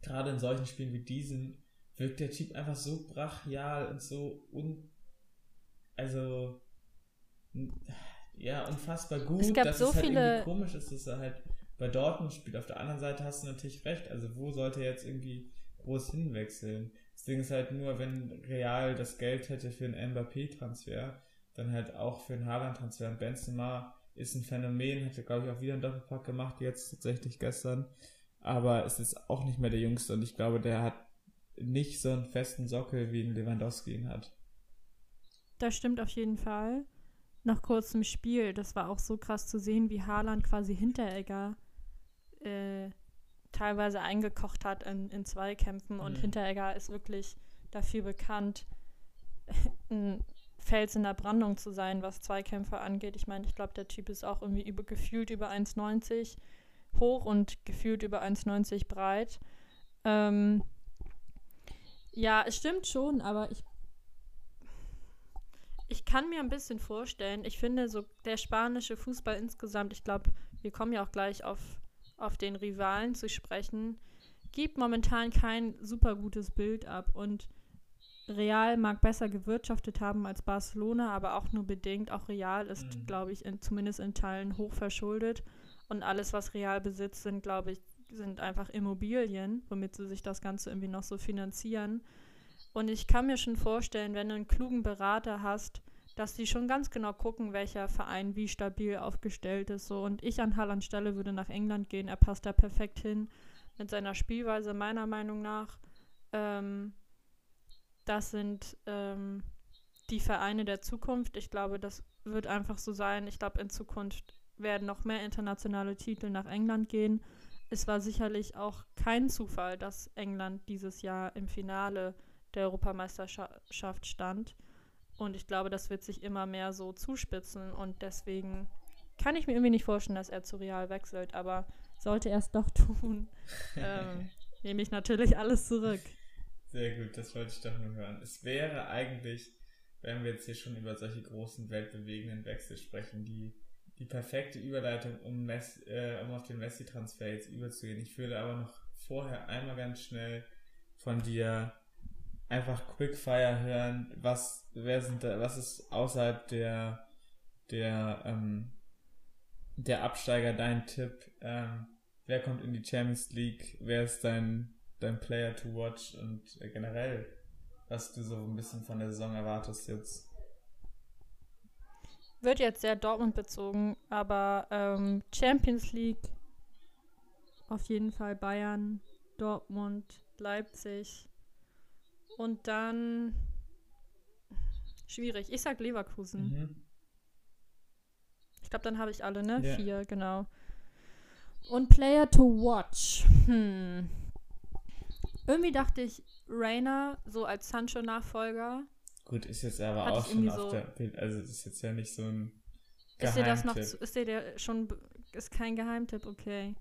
Speaker 1: gerade in solchen Spielen wie diesen wirkt der Typ einfach so brachial und so un also ja, unfassbar gut,
Speaker 2: es gab
Speaker 1: dass
Speaker 2: so
Speaker 1: es halt
Speaker 2: viele...
Speaker 1: irgendwie komisch ist, dass er halt bei Dortmund spielt. Auf der anderen Seite hast du natürlich recht. Also wo sollte er jetzt irgendwie groß hinwechseln? Das Ding ist halt nur, wenn Real das Geld hätte für einen Mbappé-Transfer, dann halt auch für einen Haaland-Transfer. Und Benzema ist ein Phänomen, ja, glaube ich, auch wieder einen Doppelpack gemacht, jetzt tatsächlich gestern. Aber es ist auch nicht mehr der Jüngste und ich glaube, der hat nicht so einen festen Sockel, wie ein Lewandowski ihn hat.
Speaker 2: Das stimmt auf jeden Fall. Noch kurz zum Spiel, das war auch so krass zu sehen, wie Haaland quasi Hinteregger äh, teilweise eingekocht hat in, in Zweikämpfen. Und mhm. Hinteregger ist wirklich dafür bekannt, [laughs] ein Fels in der Brandung zu sein, was Zweikämpfe angeht. Ich meine, ich glaube, der Typ ist auch irgendwie über, gefühlt über 1,90 hoch und gefühlt über 1,90 breit. Ähm, ja, es stimmt schon, aber ich ich kann mir ein bisschen vorstellen, ich finde so der spanische Fußball insgesamt, ich glaube, wir kommen ja auch gleich auf auf den Rivalen zu sprechen, gibt momentan kein super gutes Bild ab. Und Real mag besser gewirtschaftet haben als Barcelona, aber auch nur bedingt. Auch Real ist, mhm. glaube ich, in, zumindest in Teilen hoch verschuldet. Und alles, was Real besitzt, sind, glaube ich, sind einfach Immobilien, womit sie sich das Ganze irgendwie noch so finanzieren. Und ich kann mir schon vorstellen, wenn du einen klugen Berater hast, dass die schon ganz genau gucken, welcher Verein wie stabil aufgestellt ist. So. Und ich an Hallands Stelle würde nach England gehen. Er passt da perfekt hin mit seiner Spielweise, meiner Meinung nach. Ähm, das sind ähm, die Vereine der Zukunft. Ich glaube, das wird einfach so sein. Ich glaube, in Zukunft werden noch mehr internationale Titel nach England gehen. Es war sicherlich auch kein Zufall, dass England dieses Jahr im Finale der Europameisterschaft stand. Und ich glaube, das wird sich immer mehr so zuspitzen. Und deswegen kann ich mir irgendwie nicht vorstellen, dass er zu Real wechselt. Aber sollte er es doch tun, [laughs] ähm, nehme ich natürlich alles zurück.
Speaker 1: Sehr gut, das wollte ich doch nur hören. Es wäre eigentlich, wenn wir jetzt hier schon über solche großen weltbewegenden Wechsel sprechen, die, die perfekte Überleitung, um, Messi, äh, um auf den Messi-Transfer jetzt überzugehen. Ich würde aber noch vorher einmal ganz schnell von dir einfach Quickfire hören. Was, wer sind da, was ist außerhalb der, der, ähm, der Absteiger dein Tipp? Ähm, wer kommt in die Champions League? Wer ist dein, dein Player to watch und äh, generell, was du so ein bisschen von der Saison erwartest jetzt?
Speaker 2: Wird jetzt sehr Dortmund bezogen, aber ähm, Champions League auf jeden Fall Bayern, Dortmund, Leipzig und dann schwierig. Ich sag Leverkusen. Mhm. Ich glaube, dann habe ich alle, ne? Yeah. Vier, genau. Und Player to Watch. Hm. Irgendwie dachte ich, Rainer so als Sancho-Nachfolger.
Speaker 1: Gut, ist jetzt aber auch schon auf so der also ist jetzt ja nicht so ein
Speaker 2: Geheimtipp. Ist dir das noch, zu, ist dir der schon, ist kein Geheimtipp, okay.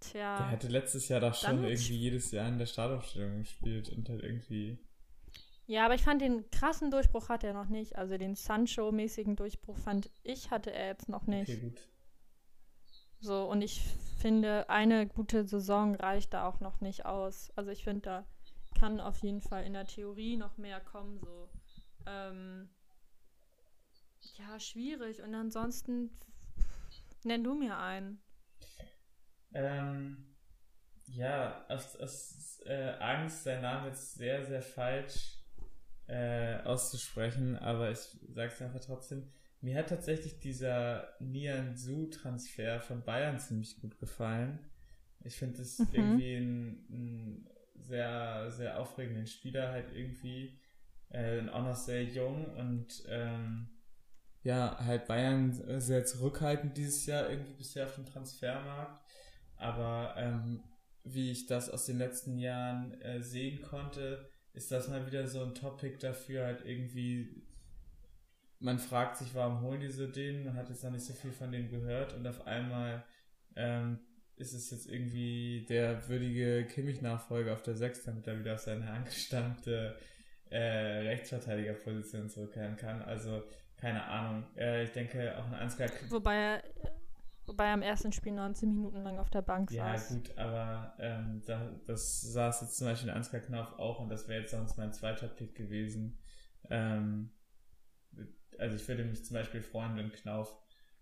Speaker 2: Tja.
Speaker 1: Der hätte letztes Jahr doch schon irgendwie jedes Jahr in der Startaufstellung gespielt und halt irgendwie.
Speaker 2: Ja, aber ich fand den krassen Durchbruch hat er noch nicht. Also den Sancho-mäßigen Durchbruch fand ich, hatte er jetzt noch nicht. Okay, gut. So, und ich finde, eine gute Saison reicht da auch noch nicht aus. Also ich finde, da kann auf jeden Fall in der Theorie noch mehr kommen. So. Ähm, ja, schwierig. Und ansonsten nenn du mir einen.
Speaker 1: Ähm, ja, aus, aus äh, Angst, sein Name ist sehr, sehr falsch äh, auszusprechen, aber ich sag's einfach trotzdem. Mir hat tatsächlich dieser Nian Su-Transfer von Bayern ziemlich gut gefallen. Ich finde es mhm. irgendwie ein, ein, sehr, sehr aufregenden Spieler, halt irgendwie äh, auch noch sehr jung und ähm, ja, halt Bayern sehr zurückhaltend dieses Jahr irgendwie bisher auf dem Transfermarkt. Aber ähm, wie ich das aus den letzten Jahren äh, sehen konnte, ist das mal wieder so ein Topic dafür, halt irgendwie, man fragt sich, warum holen die so den, man hat jetzt noch nicht so viel von denen gehört und auf einmal ähm, ist es jetzt irgendwie der würdige Kimmich-Nachfolger auf der 6, damit er wieder auf seine angestammte äh, Rechtsverteidigerposition zurückkehren kann. Also, keine Ahnung. Äh, ich denke, auch ein Ansgar...
Speaker 2: Wobei er Wobei am ersten Spiel 19 Minuten lang auf der Bank
Speaker 1: ja,
Speaker 2: saß.
Speaker 1: Ja, gut, aber ähm, da, das saß jetzt zum Beispiel in Ansgar Knauf auch und das wäre jetzt sonst mein zweiter Pick gewesen. Ähm, also ich würde mich zum Beispiel freuen, wenn Knauf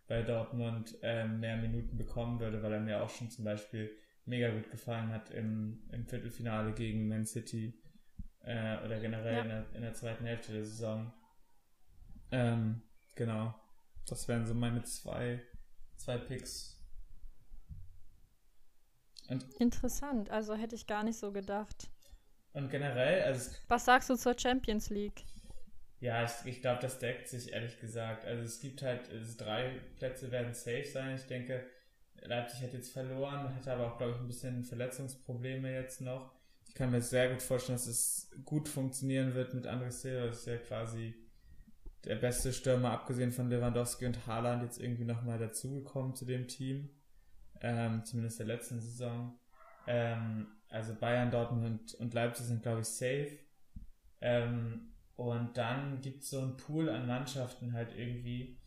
Speaker 1: bei Dortmund ähm, mehr Minuten bekommen würde, weil er mir auch schon zum Beispiel mega gut gefallen hat im, im Viertelfinale gegen Man City äh, oder generell ja. in, der, in, der, zweiten Hälfte der Saison. Ähm, genau, das wären so meine zwei Zwei Picks.
Speaker 2: Und Interessant, also hätte ich gar nicht so gedacht.
Speaker 1: Und generell, also.
Speaker 2: Was sagst du zur Champions League?
Speaker 1: Ja, ich, ich glaube, das deckt sich ehrlich gesagt. Also es gibt halt, es drei Plätze werden safe sein. Ich denke, Leipzig hat jetzt verloren, hat aber auch, glaube ich, ein bisschen Verletzungsprobleme jetzt noch. Ich kann mir sehr gut vorstellen, dass es gut funktionieren wird mit André Silva. Das ist ja quasi der beste Stürmer, abgesehen von Lewandowski und Haaland, jetzt irgendwie nochmal dazugekommen zu dem Team. Ähm, zumindest der letzten Saison. Ähm, also Bayern, Dortmund und Leipzig sind, glaube ich, safe. Ähm, und dann gibt es so einen Pool an Mannschaften halt irgendwie.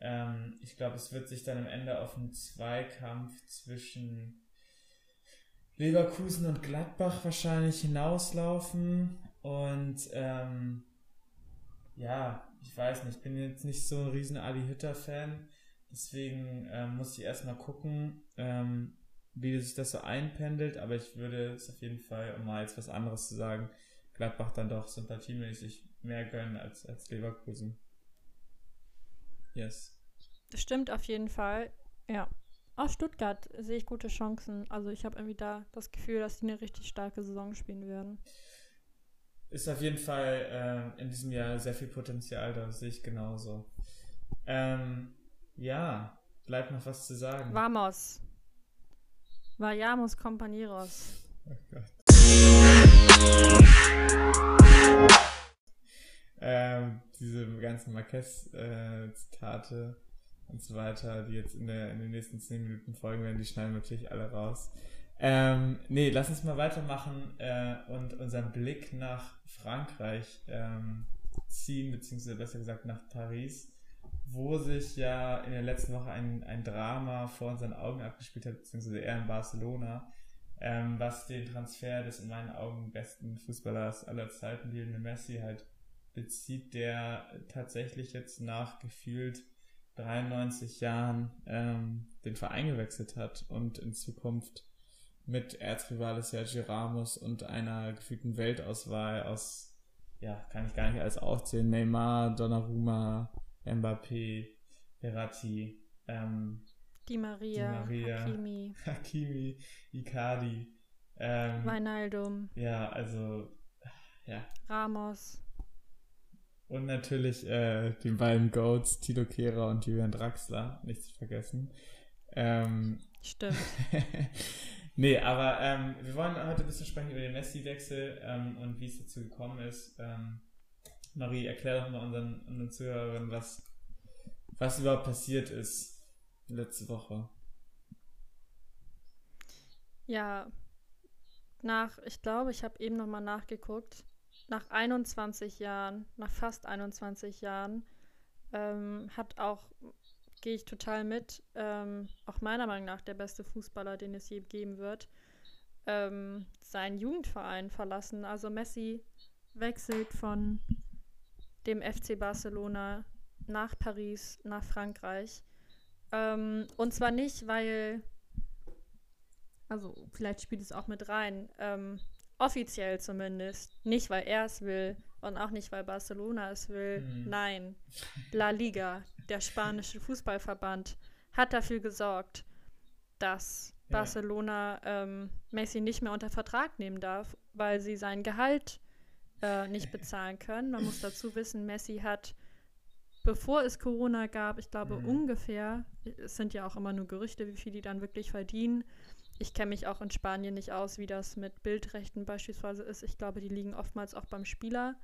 Speaker 1: Ähm, ich glaube, es wird sich dann am Ende auf einen Zweikampf zwischen Leverkusen und Gladbach wahrscheinlich hinauslaufen. Und ähm, ja, ich weiß nicht, ich bin jetzt nicht so ein riesen Ali Hütter-Fan. Deswegen ähm, muss ich erstmal gucken, ähm, wie sich das so einpendelt. Aber ich würde es auf jeden Fall, um mal jetzt was anderes zu sagen, Gladbach dann doch sympathiemäßig mehr gönnen als, als Leverkusen. Yes.
Speaker 2: Das stimmt auf jeden Fall. Ja. Auch Stuttgart sehe ich gute Chancen. Also ich habe irgendwie da das Gefühl, dass die eine richtig starke Saison spielen werden
Speaker 1: ist auf jeden Fall äh, in diesem Jahr sehr viel Potenzial, da sehe ich genauso. Ähm, ja, bleibt noch was zu sagen.
Speaker 2: Vamos. Vayamos compañeros. Oh Gott.
Speaker 1: ähm, diese ganzen Marquez-Zitate äh, und so weiter, die jetzt in, der, in den nächsten 10 Minuten folgen werden, die schneiden natürlich alle raus. Ähm, nee, lass uns mal weitermachen äh, und unseren Blick nach Frankreich ähm, ziehen, beziehungsweise besser gesagt nach Paris, wo sich ja in der letzten Woche ein, ein Drama vor unseren Augen abgespielt hat, beziehungsweise eher in Barcelona, ähm, was den Transfer des in meinen Augen besten Fußballers aller Zeiten, Lionel Messi, halt bezieht, der tatsächlich jetzt nach gefühlt 93 Jahren ähm, den Verein gewechselt hat und in Zukunft mit Erzrivale Sergio Ramos und einer gefühlten Weltauswahl aus, ja, kann ich gar nicht alles aufzählen, Neymar, Donnarumma, Mbappé, Verratti, ähm,
Speaker 2: Di Maria,
Speaker 1: Di Maria
Speaker 2: Hakimi, [laughs]
Speaker 1: Hakimi, Icardi, ähm,
Speaker 2: Wijnaldum,
Speaker 1: ja, also, ja.
Speaker 2: Ramos.
Speaker 1: Und natürlich äh, die beiden Goats, Tito Kehrer und Julian Draxler, nicht zu vergessen. Ähm,
Speaker 2: Stimmt. [laughs]
Speaker 1: nee, aber ähm, wir wollen heute ein bisschen sprechen über den Messi-Wechsel ähm, und wie es dazu gekommen ist. Ähm, Marie, erklär doch mal unseren, unseren Zuhörern, was, was überhaupt passiert ist letzte Woche.
Speaker 2: Ja, nach, ich glaube, ich habe eben nochmal nachgeguckt, nach 21 Jahren, nach fast 21 Jahren, ähm, hat auch, gehe ich total mit, ähm, auch meiner Meinung nach der beste Fußballer, den es je geben wird, ähm, seinen Jugendverein verlassen. Also Messi wechselt von dem FC Barcelona nach Paris, nach Frankreich. Ähm, und zwar nicht, weil, also vielleicht spielt es auch mit rein, ähm, offiziell zumindest, nicht weil er es will und auch nicht weil Barcelona es will.
Speaker 1: Mhm.
Speaker 2: Nein, La Liga, der spanische Fußballverband, hat dafür gesorgt, dass
Speaker 1: Ja.
Speaker 2: Barcelona ähm, Messi nicht mehr unter Vertrag nehmen darf, weil sie sein Gehalt äh, nicht bezahlen können. Man muss dazu wissen, Messi hat, bevor es Corona gab, ich glaube
Speaker 1: Mhm.
Speaker 2: ungefähr, es sind ja auch immer nur Gerüchte, wie viel die dann wirklich verdienen. Ich kenne mich auch in Spanien nicht aus, wie das mit Bildrechten beispielsweise ist. Ich glaube, die liegen oftmals auch beim Spieler.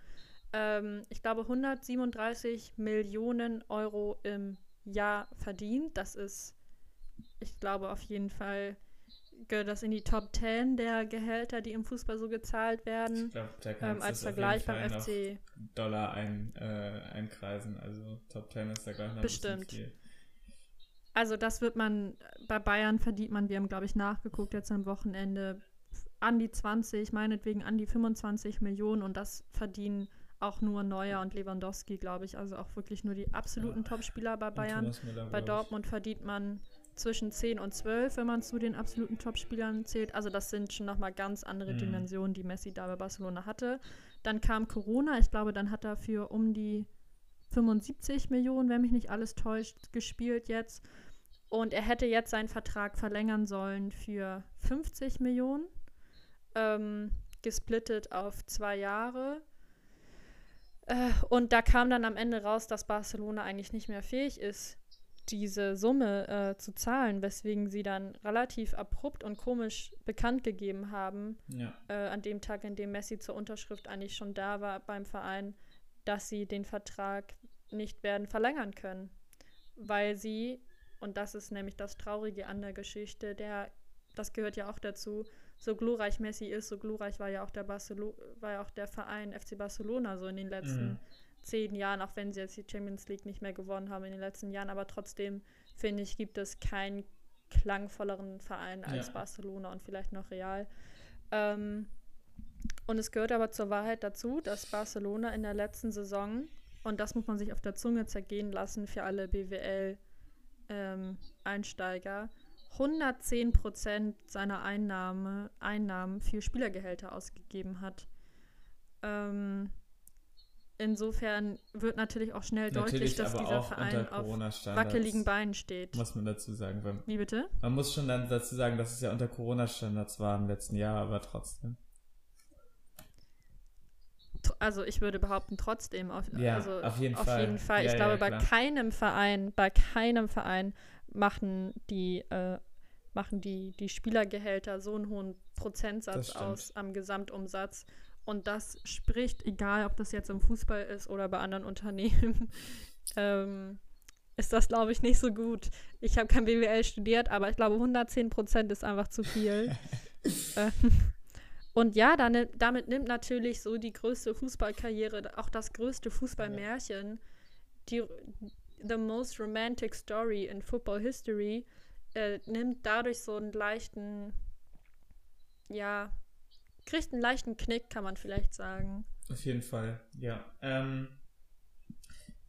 Speaker 2: Ähm, ich glaube, 137 Millionen Euro im Jahr verdient. Das ist, ich glaube, auf jeden Fall gehört das in die Top 10 der Gehälter, die im Fußball so gezahlt werden.
Speaker 1: Ich glaube, da
Speaker 2: Ähm,
Speaker 1: kannst du
Speaker 2: als
Speaker 1: auf
Speaker 2: Vergleich beim FC.
Speaker 1: Dollar ein, äh, einkreisen. Also Top 10 ist da gleich noch
Speaker 2: Bestimmt.
Speaker 1: viel.
Speaker 2: Also das wird man, bei Bayern verdient man, wir haben glaube ich nachgeguckt jetzt am Wochenende, an die 20, meinetwegen an die 25 Millionen und das verdienen auch nur Neuer und Lewandowski, glaube ich. Also auch wirklich nur die absoluten
Speaker 1: Ja.
Speaker 2: Topspieler bei Bayern.
Speaker 1: Müller,
Speaker 2: Bei. Dortmund verdient man zwischen 10 und 12, wenn man zu den absoluten Topspielern zählt. Also das sind schon nochmal ganz andere
Speaker 1: Mhm.
Speaker 2: Dimensionen, die Messi da bei Barcelona hatte. Dann kam Corona, ich glaube, dann hat er für um die 75 Millionen, wenn mich nicht alles täuscht, gespielt jetzt. Und er hätte jetzt seinen Vertrag verlängern sollen für 50 Millionen, ähm, gesplittet auf zwei Jahre. Äh, und da kam dann am Ende raus, dass Barcelona eigentlich nicht mehr fähig ist, diese Summe äh, zu zahlen, weswegen sie dann relativ abrupt und komisch bekannt gegeben haben,
Speaker 1: Ja.
Speaker 2: äh, an dem Tag, in dem Messi zur Unterschrift eigentlich schon da war beim Verein, dass sie den Vertrag nicht werden verlängern können, weil sie, und das ist nämlich das Traurige an der Geschichte, der, das gehört ja auch dazu, so glorreich Messi ist, so glorreich war ja auch der Barcelo war ja auch der Verein FC Barcelona so in den letzten
Speaker 1: Mhm.
Speaker 2: zehn Jahren, auch wenn sie jetzt die Champions League nicht mehr gewonnen haben in den letzten Jahren, aber trotzdem finde ich, gibt es keinen klangvolleren Verein als
Speaker 1: Ja.
Speaker 2: Barcelona und vielleicht noch Real. Ähm, und es gehört aber zur Wahrheit dazu, dass Barcelona in der letzten Saison, und das muss man sich auf der Zunge zergehen lassen für alle BWL-Einsteiger, 110 Prozent seiner Einnahme, Einnahmen für Spielergehälter ausgegeben hat. Ähm, insofern wird natürlich auch schnell deutlich,
Speaker 1: Natürlich,
Speaker 2: dass
Speaker 1: aber
Speaker 2: dieser Verein auf wackeligen Beinen steht.
Speaker 1: Muss man dazu sagen.
Speaker 2: Wie bitte?
Speaker 1: man muss schon dann dazu sagen, dass es ja unter Corona-Standards war im letzten Jahr, aber trotzdem.
Speaker 2: Tr- Also ich würde behaupten, trotzdem. Auf,
Speaker 1: Ja,
Speaker 2: also
Speaker 1: auf jeden
Speaker 2: auf
Speaker 1: Fall.
Speaker 2: jeden Fall.
Speaker 1: Ja,
Speaker 2: ich
Speaker 1: ja,
Speaker 2: glaube, bei
Speaker 1: klar.
Speaker 2: keinem Verein, bei keinem Verein machen die, äh, machen die, die Spielergehälter so einen hohen Prozentsatz aus am Gesamtumsatz. Und das spricht, egal ob das jetzt im Fußball ist oder bei anderen Unternehmen, [laughs] ähm, ist das, glaube ich, nicht so gut. Ich habe kein BWL studiert, aber ich glaube, 110 Prozent ist einfach zu viel. [laughs] äh, und ja, dann, damit nimmt natürlich so die größte Fußballkarriere, auch das größte Fußballmärchen, die the most romantic story in football history, äh, nimmt dadurch so einen leichten, ja, kriegt einen leichten Knick, kann man vielleicht sagen.
Speaker 1: Auf jeden Fall, ja. Ähm,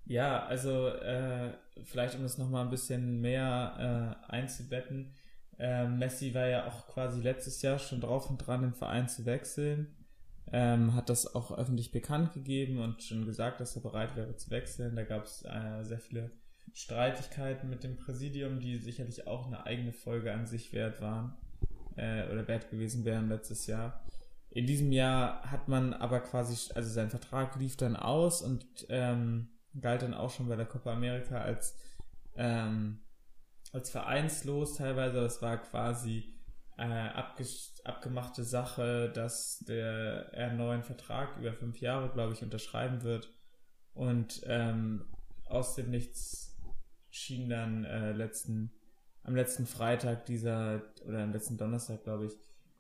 Speaker 1: ja, also äh, vielleicht um das nochmal ein bisschen mehr äh, einzubetten. Äh, Messi war ja auch quasi letztes Jahr schon drauf und dran, den Verein zu wechseln. Ähm, hat das auch öffentlich bekannt gegeben und schon gesagt, dass er bereit wäre zu wechseln. Da gab es äh, sehr viele Streitigkeiten mit dem Präsidium, die sicherlich auch eine eigene Folge an sich wert waren äh, oder wert gewesen wären letztes Jahr. In diesem Jahr hat man aber quasi, also sein Vertrag lief dann aus und ähm, galt dann auch schon bei der Copa America als, ähm, als vereinslos teilweise. Es war quasi äh, abgemachte Sache, dass der er einen neuen Vertrag über fünf Jahre, glaube ich, unterschreiben wird. Und ähm, aus dem Nichts schien dann äh, letzten, am letzten Freitag dieser, oder am letzten Donnerstag, glaube ich,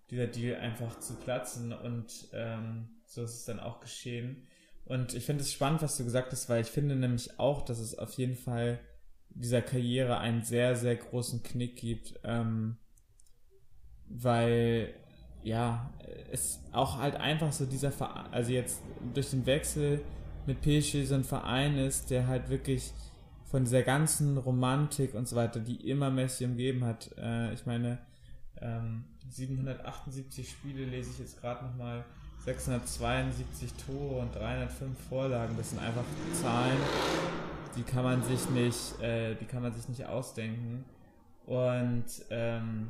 Speaker 1: dieser Deal einfach zu platzen und ähm, so ist es dann auch geschehen. Und ich finde es spannend, was du gesagt hast, weil ich finde nämlich auch, dass es auf jeden Fall dieser Karriere einen sehr, sehr großen Knick gibt, ähm, weil ja, es auch halt einfach so dieser Verein, also jetzt durch den Wechsel mit PSG so ein Verein ist, der halt wirklich von dieser ganzen Romantik und so weiter, die immer Messi umgeben hat. Äh, ich meine, ähm, 778 Spiele lese ich jetzt gerade nochmal 672 Tore und 305 Vorlagen. Das sind einfach Zahlen, die kann man sich nicht, äh, die kann man sich nicht ausdenken. Und ähm,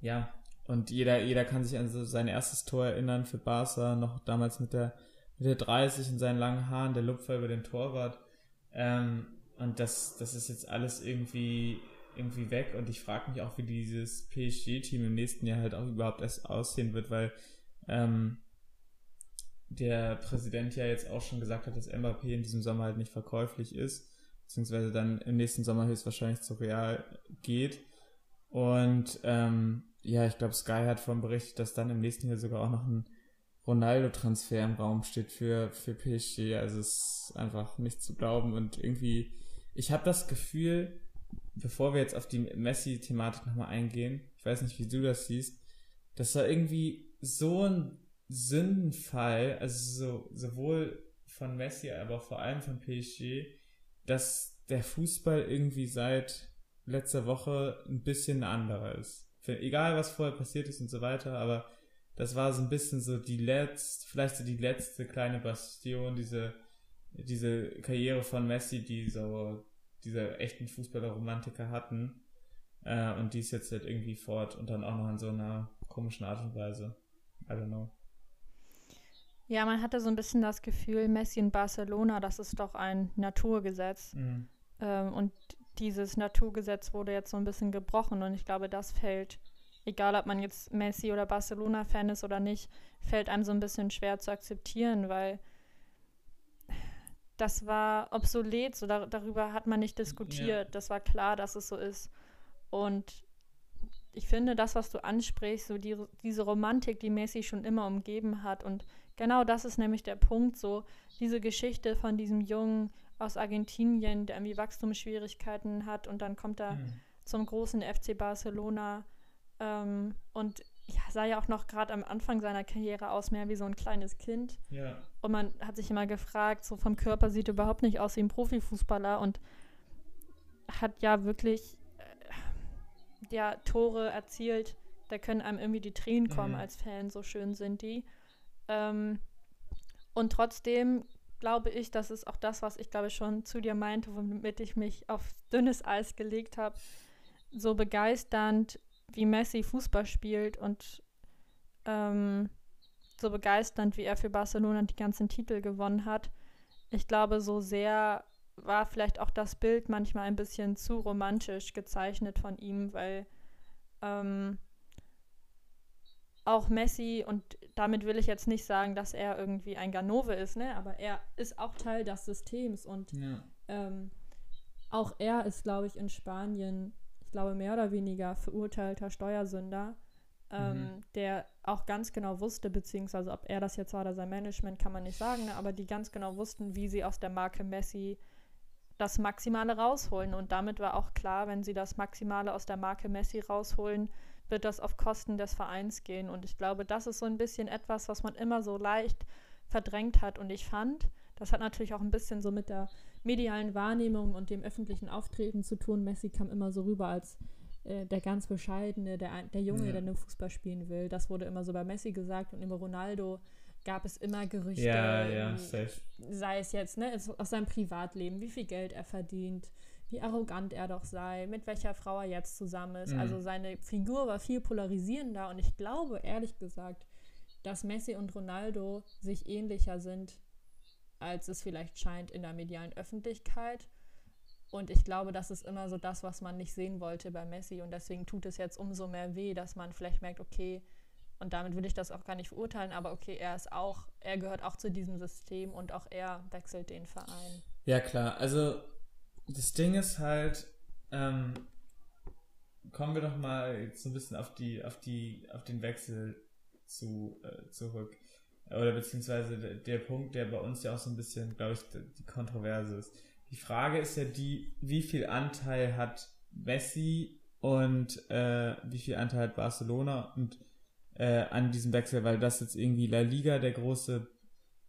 Speaker 1: ja, und jeder, jeder kann sich an so sein erstes Tor erinnern für Barca, noch damals mit der, mit der 30 in seinen langen Haaren, der Lupfer über den Torwart. Ähm, und das, das ist jetzt alles irgendwie, irgendwie weg. Und ich frage mich auch, wie dieses PSG-Team im nächsten Jahr halt auch überhaupt erst aussehen wird, weil ähm, der Präsident ja jetzt auch schon gesagt hat, dass Mbappé in diesem Sommer halt nicht verkäuflich ist, beziehungsweise dann im nächsten Sommer höchstwahrscheinlich zu Real geht. Und ähm, ja, ich glaube, Sky hat von berichtet, dass dann im nächsten Jahr sogar auch noch ein Ronaldo-Transfer im Raum steht für, für PSG. Also es ist einfach nicht zu glauben und irgendwie, ich habe das Gefühl, bevor wir jetzt auf die Messi-Thematik nochmal eingehen, ich weiß nicht, wie du das siehst, dass da irgendwie so ein Sündenfall, also so, sowohl von Messi, aber vor allem von PSG, dass der Fußball irgendwie seit letzter Woche ein bisschen anderer ist. Egal was vorher passiert ist und so weiter, aber das war so ein bisschen so die letzte, vielleicht so die letzte kleine Bastion, diese, diese Karriere von Messi, die so diese echten Fußballer-Romantiker hatten. Äh, und die ist jetzt halt irgendwie fort und dann auch noch in so einer komischen Art und Weise. I don't know.
Speaker 2: Ja, man hatte so ein bisschen das Gefühl, Messi in Barcelona, das ist doch ein Naturgesetz. Mhm. Ähm, und dieses Naturgesetz wurde jetzt so ein bisschen gebrochen und ich glaube, das fällt, egal ob man jetzt Messi oder Barcelona-Fan ist oder nicht, fällt einem so ein bisschen schwer zu akzeptieren, weil das war obsolet, so dar darüber hat man nicht diskutiert. Ja. Das war klar, dass es so ist. Und ich finde, das, was du ansprichst, so die, diese Romantik, die Messi schon immer umgeben hat. Und genau das ist nämlich der Punkt, so diese Geschichte von diesem Jungen aus Argentinien, der irgendwie Wachstumsschwierigkeiten hat und dann kommt er mhm. zum großen FC Barcelona ähm, und ja, sah ja auch noch gerade am Anfang seiner Karriere aus, mehr wie so ein kleines Kind.
Speaker 1: Ja.
Speaker 2: Und man hat sich immer gefragt, so vom Körper sieht er überhaupt nicht aus wie ein Profifußballer und hat ja wirklich äh, ja, Tore erzielt. Da können einem irgendwie die Tränen kommen mhm. als Fan, so schön sind die. Ähm, und trotzdem glaube ich, das ist auch das, was ich glaube schon zu dir meinte, womit ich mich auf dünnes Eis gelegt habe. So begeisternd, wie Messi Fußball spielt und ähm, so begeisternd, wie er für Barcelona die ganzen Titel gewonnen hat. Ich glaube, so sehr war vielleicht auch das Bild manchmal ein bisschen zu romantisch gezeichnet von ihm, weil ähm, auch Messi, und damit will ich jetzt nicht sagen, dass er irgendwie ein Ganove ist, ne? aber er ist auch Teil des Systems und ja. ähm, auch er ist, glaube ich, in Spanien, ich glaube, mehr oder weniger verurteilter Steuersünder, ähm, mhm. der auch ganz genau wusste, beziehungsweise ob er das jetzt war oder sein Management, kann man nicht sagen, ne, aber die ganz genau wussten, wie sie aus der Marke Messi das Maximale rausholen. Und damit war auch klar, wenn sie das Maximale aus der Marke Messi rausholen, wird das auf Kosten des Vereins gehen. Und ich glaube, das ist so ein bisschen etwas, was man immer so leicht verdrängt hat. Und ich fand, das hat natürlich auch ein bisschen so mit der medialen Wahrnehmung und dem öffentlichen Auftreten zu tun. Messi kam immer so rüber als äh, der ganz bescheidene, der, der Junge, ja. der nur Fußball spielen will. Das wurde immer so bei Messi gesagt und über Ronaldo gab es immer Gerüchte.
Speaker 1: Ja, ja, safe.
Speaker 2: Sei es jetzt, ne, aus seinem Privatleben, wie viel Geld er verdient, wie arrogant er doch sei, mit welcher Frau er jetzt zusammen ist. Mhm. Also seine Figur war viel polarisierender und ich glaube, ehrlich gesagt, dass Messi und Ronaldo sich ähnlicher sind, als es vielleicht scheint in der medialen Öffentlichkeit. Und ich glaube, das ist immer so das, was man nicht sehen wollte bei Messi. Und deswegen tut es jetzt umso mehr weh, dass man vielleicht merkt, okay, und damit will ich das auch gar nicht verurteilen, aber okay, er ist auch, er gehört auch zu diesem System und auch er wechselt den Verein.
Speaker 1: Ja, klar. Also das Ding ist halt, ähm, kommen wir doch mal so ein bisschen auf die, auf die, auf den Wechsel zu, äh, zurück. Oder beziehungsweise der, der, Punkt, der bei uns ja auch so ein bisschen, glaube ich, die Kontroverse ist. Die Frage ist ja die, wie viel Anteil hat Messi und äh, wie viel Anteil hat Barcelona und äh, an diesem Wechsel, weil das jetzt irgendwie La Liga der große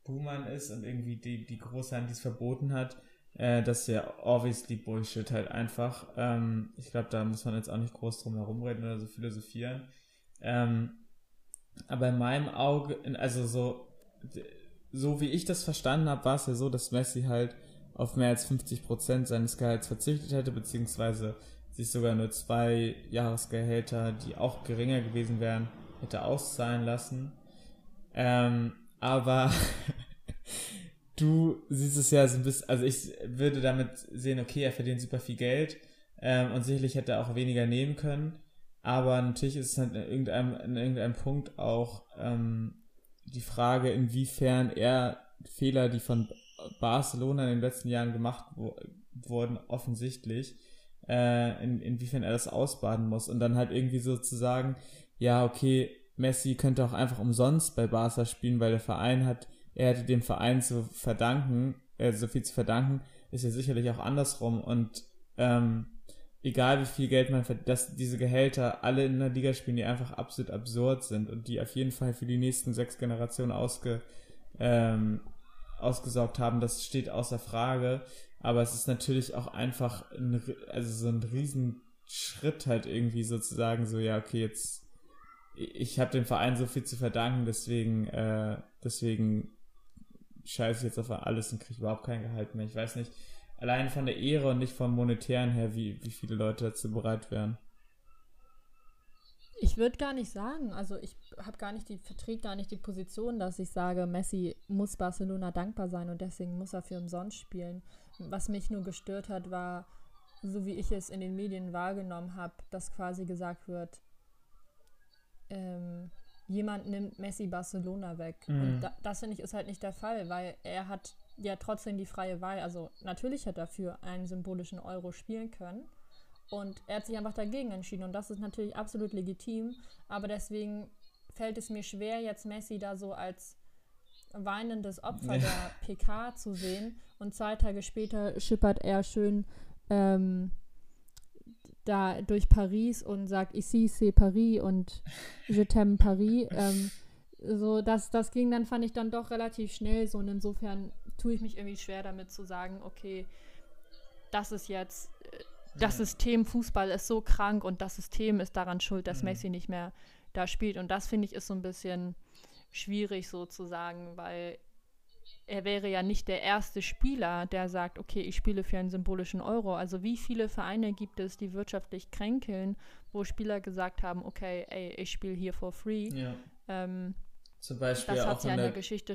Speaker 1: Buhmann ist und irgendwie die, die große Hand, die es verboten hat äh, das ist ja obviously Bullshit halt einfach. Ähm, ich glaube, da muss man jetzt auch nicht groß drum herum reden oder so philosophieren. Ähm, aber in meinem Auge, also so, so wie ich das verstanden habe, war es ja so, dass Messi halt auf mehr als 50 Prozent seines Gehalts verzichtet hätte, beziehungsweise sich sogar nur zwei Jahresgehälter, die auch geringer gewesen wären, hätte auszahlen lassen. Ähm, aber [laughs] du siehst es ja so ein bisschen, also ich würde damit sehen, okay, er verdient super viel Geld ähm, und sicherlich hätte er auch weniger nehmen können, aber natürlich ist es halt in irgendeinem, in irgendeinem Punkt auch ähm, die Frage, inwiefern er Fehler, die von Barcelona in den letzten Jahren gemacht wo, wurden, offensichtlich, äh, in, inwiefern er das ausbaden muss. Und dann halt irgendwie so zu sagen, ja, okay, Messi könnte auch einfach umsonst bei Barca spielen, weil der Verein hat er hätte dem Verein zu verdanken, äh, so viel zu verdanken, ist ja sicherlich auch andersrum. Und ähm, egal wie viel Geld man verdient, dass diese Gehälter alle in der Liga spielen, die einfach absolut absurd sind und die auf jeden Fall für die nächsten sechs Generationen ausge, ähm, ausgesorgt haben, das steht außer Frage. Aber es ist natürlich auch einfach ein, also so ein Riesenschritt halt irgendwie sozusagen so, ja, okay, jetzt ich habe dem Verein so viel zu verdanken, deswegen, äh, deswegen scheiße jetzt auf alles und kriege überhaupt kein Gehalt mehr. Ich weiß nicht, allein von der Ehre und nicht vom monetären her, wie, wie viele Leute dazu bereit wären.
Speaker 2: Ich würde gar nicht sagen, also ich habe gar nicht die, vertrete gar nicht die Position, dass ich sage, Messi muss Barcelona dankbar sein und deswegen muss er für umsonst spielen. Was mich nur gestört hat, war, so wie ich es in den Medien wahrgenommen habe, dass quasi gesagt wird, ähm, jemand nimmt Messi Barcelona weg. Mhm. Und da, das finde ich ist halt nicht der Fall, weil er hat ja trotzdem die freie Wahl. Also natürlich hätte er für einen symbolischen Euro spielen können. Und er hat sich einfach dagegen entschieden. Und das ist natürlich absolut legitim. Aber deswegen fällt es mir schwer, jetzt Messi da so als weinendes Opfer der PK zu sehen. Und zwei Tage später schippert er schön ähm, da durch Paris und sagt Ici c'est Paris und Je t'aime Paris. [laughs] Ähm, so, das, das ging dann, fand ich dann doch relativ schnell so und insofern tue ich mich irgendwie schwer damit zu sagen, okay, das ist jetzt, äh, das. System Fußball ist so krank und das System ist daran schuld, dass mhm. Messi nicht mehr da spielt und das finde ich ist so ein bisschen schwierig sozusagen, weil er wäre ja nicht der erste Spieler, der sagt, okay, ich spiele für einen symbolischen Euro. Also wie viele Vereine gibt es, die wirtschaftlich kränkeln, wo Spieler gesagt haben, okay, ey, ich spiele hier for free. Ja. Ähm,
Speaker 1: Zum Beispiel das auch ja in der, der Geschichte.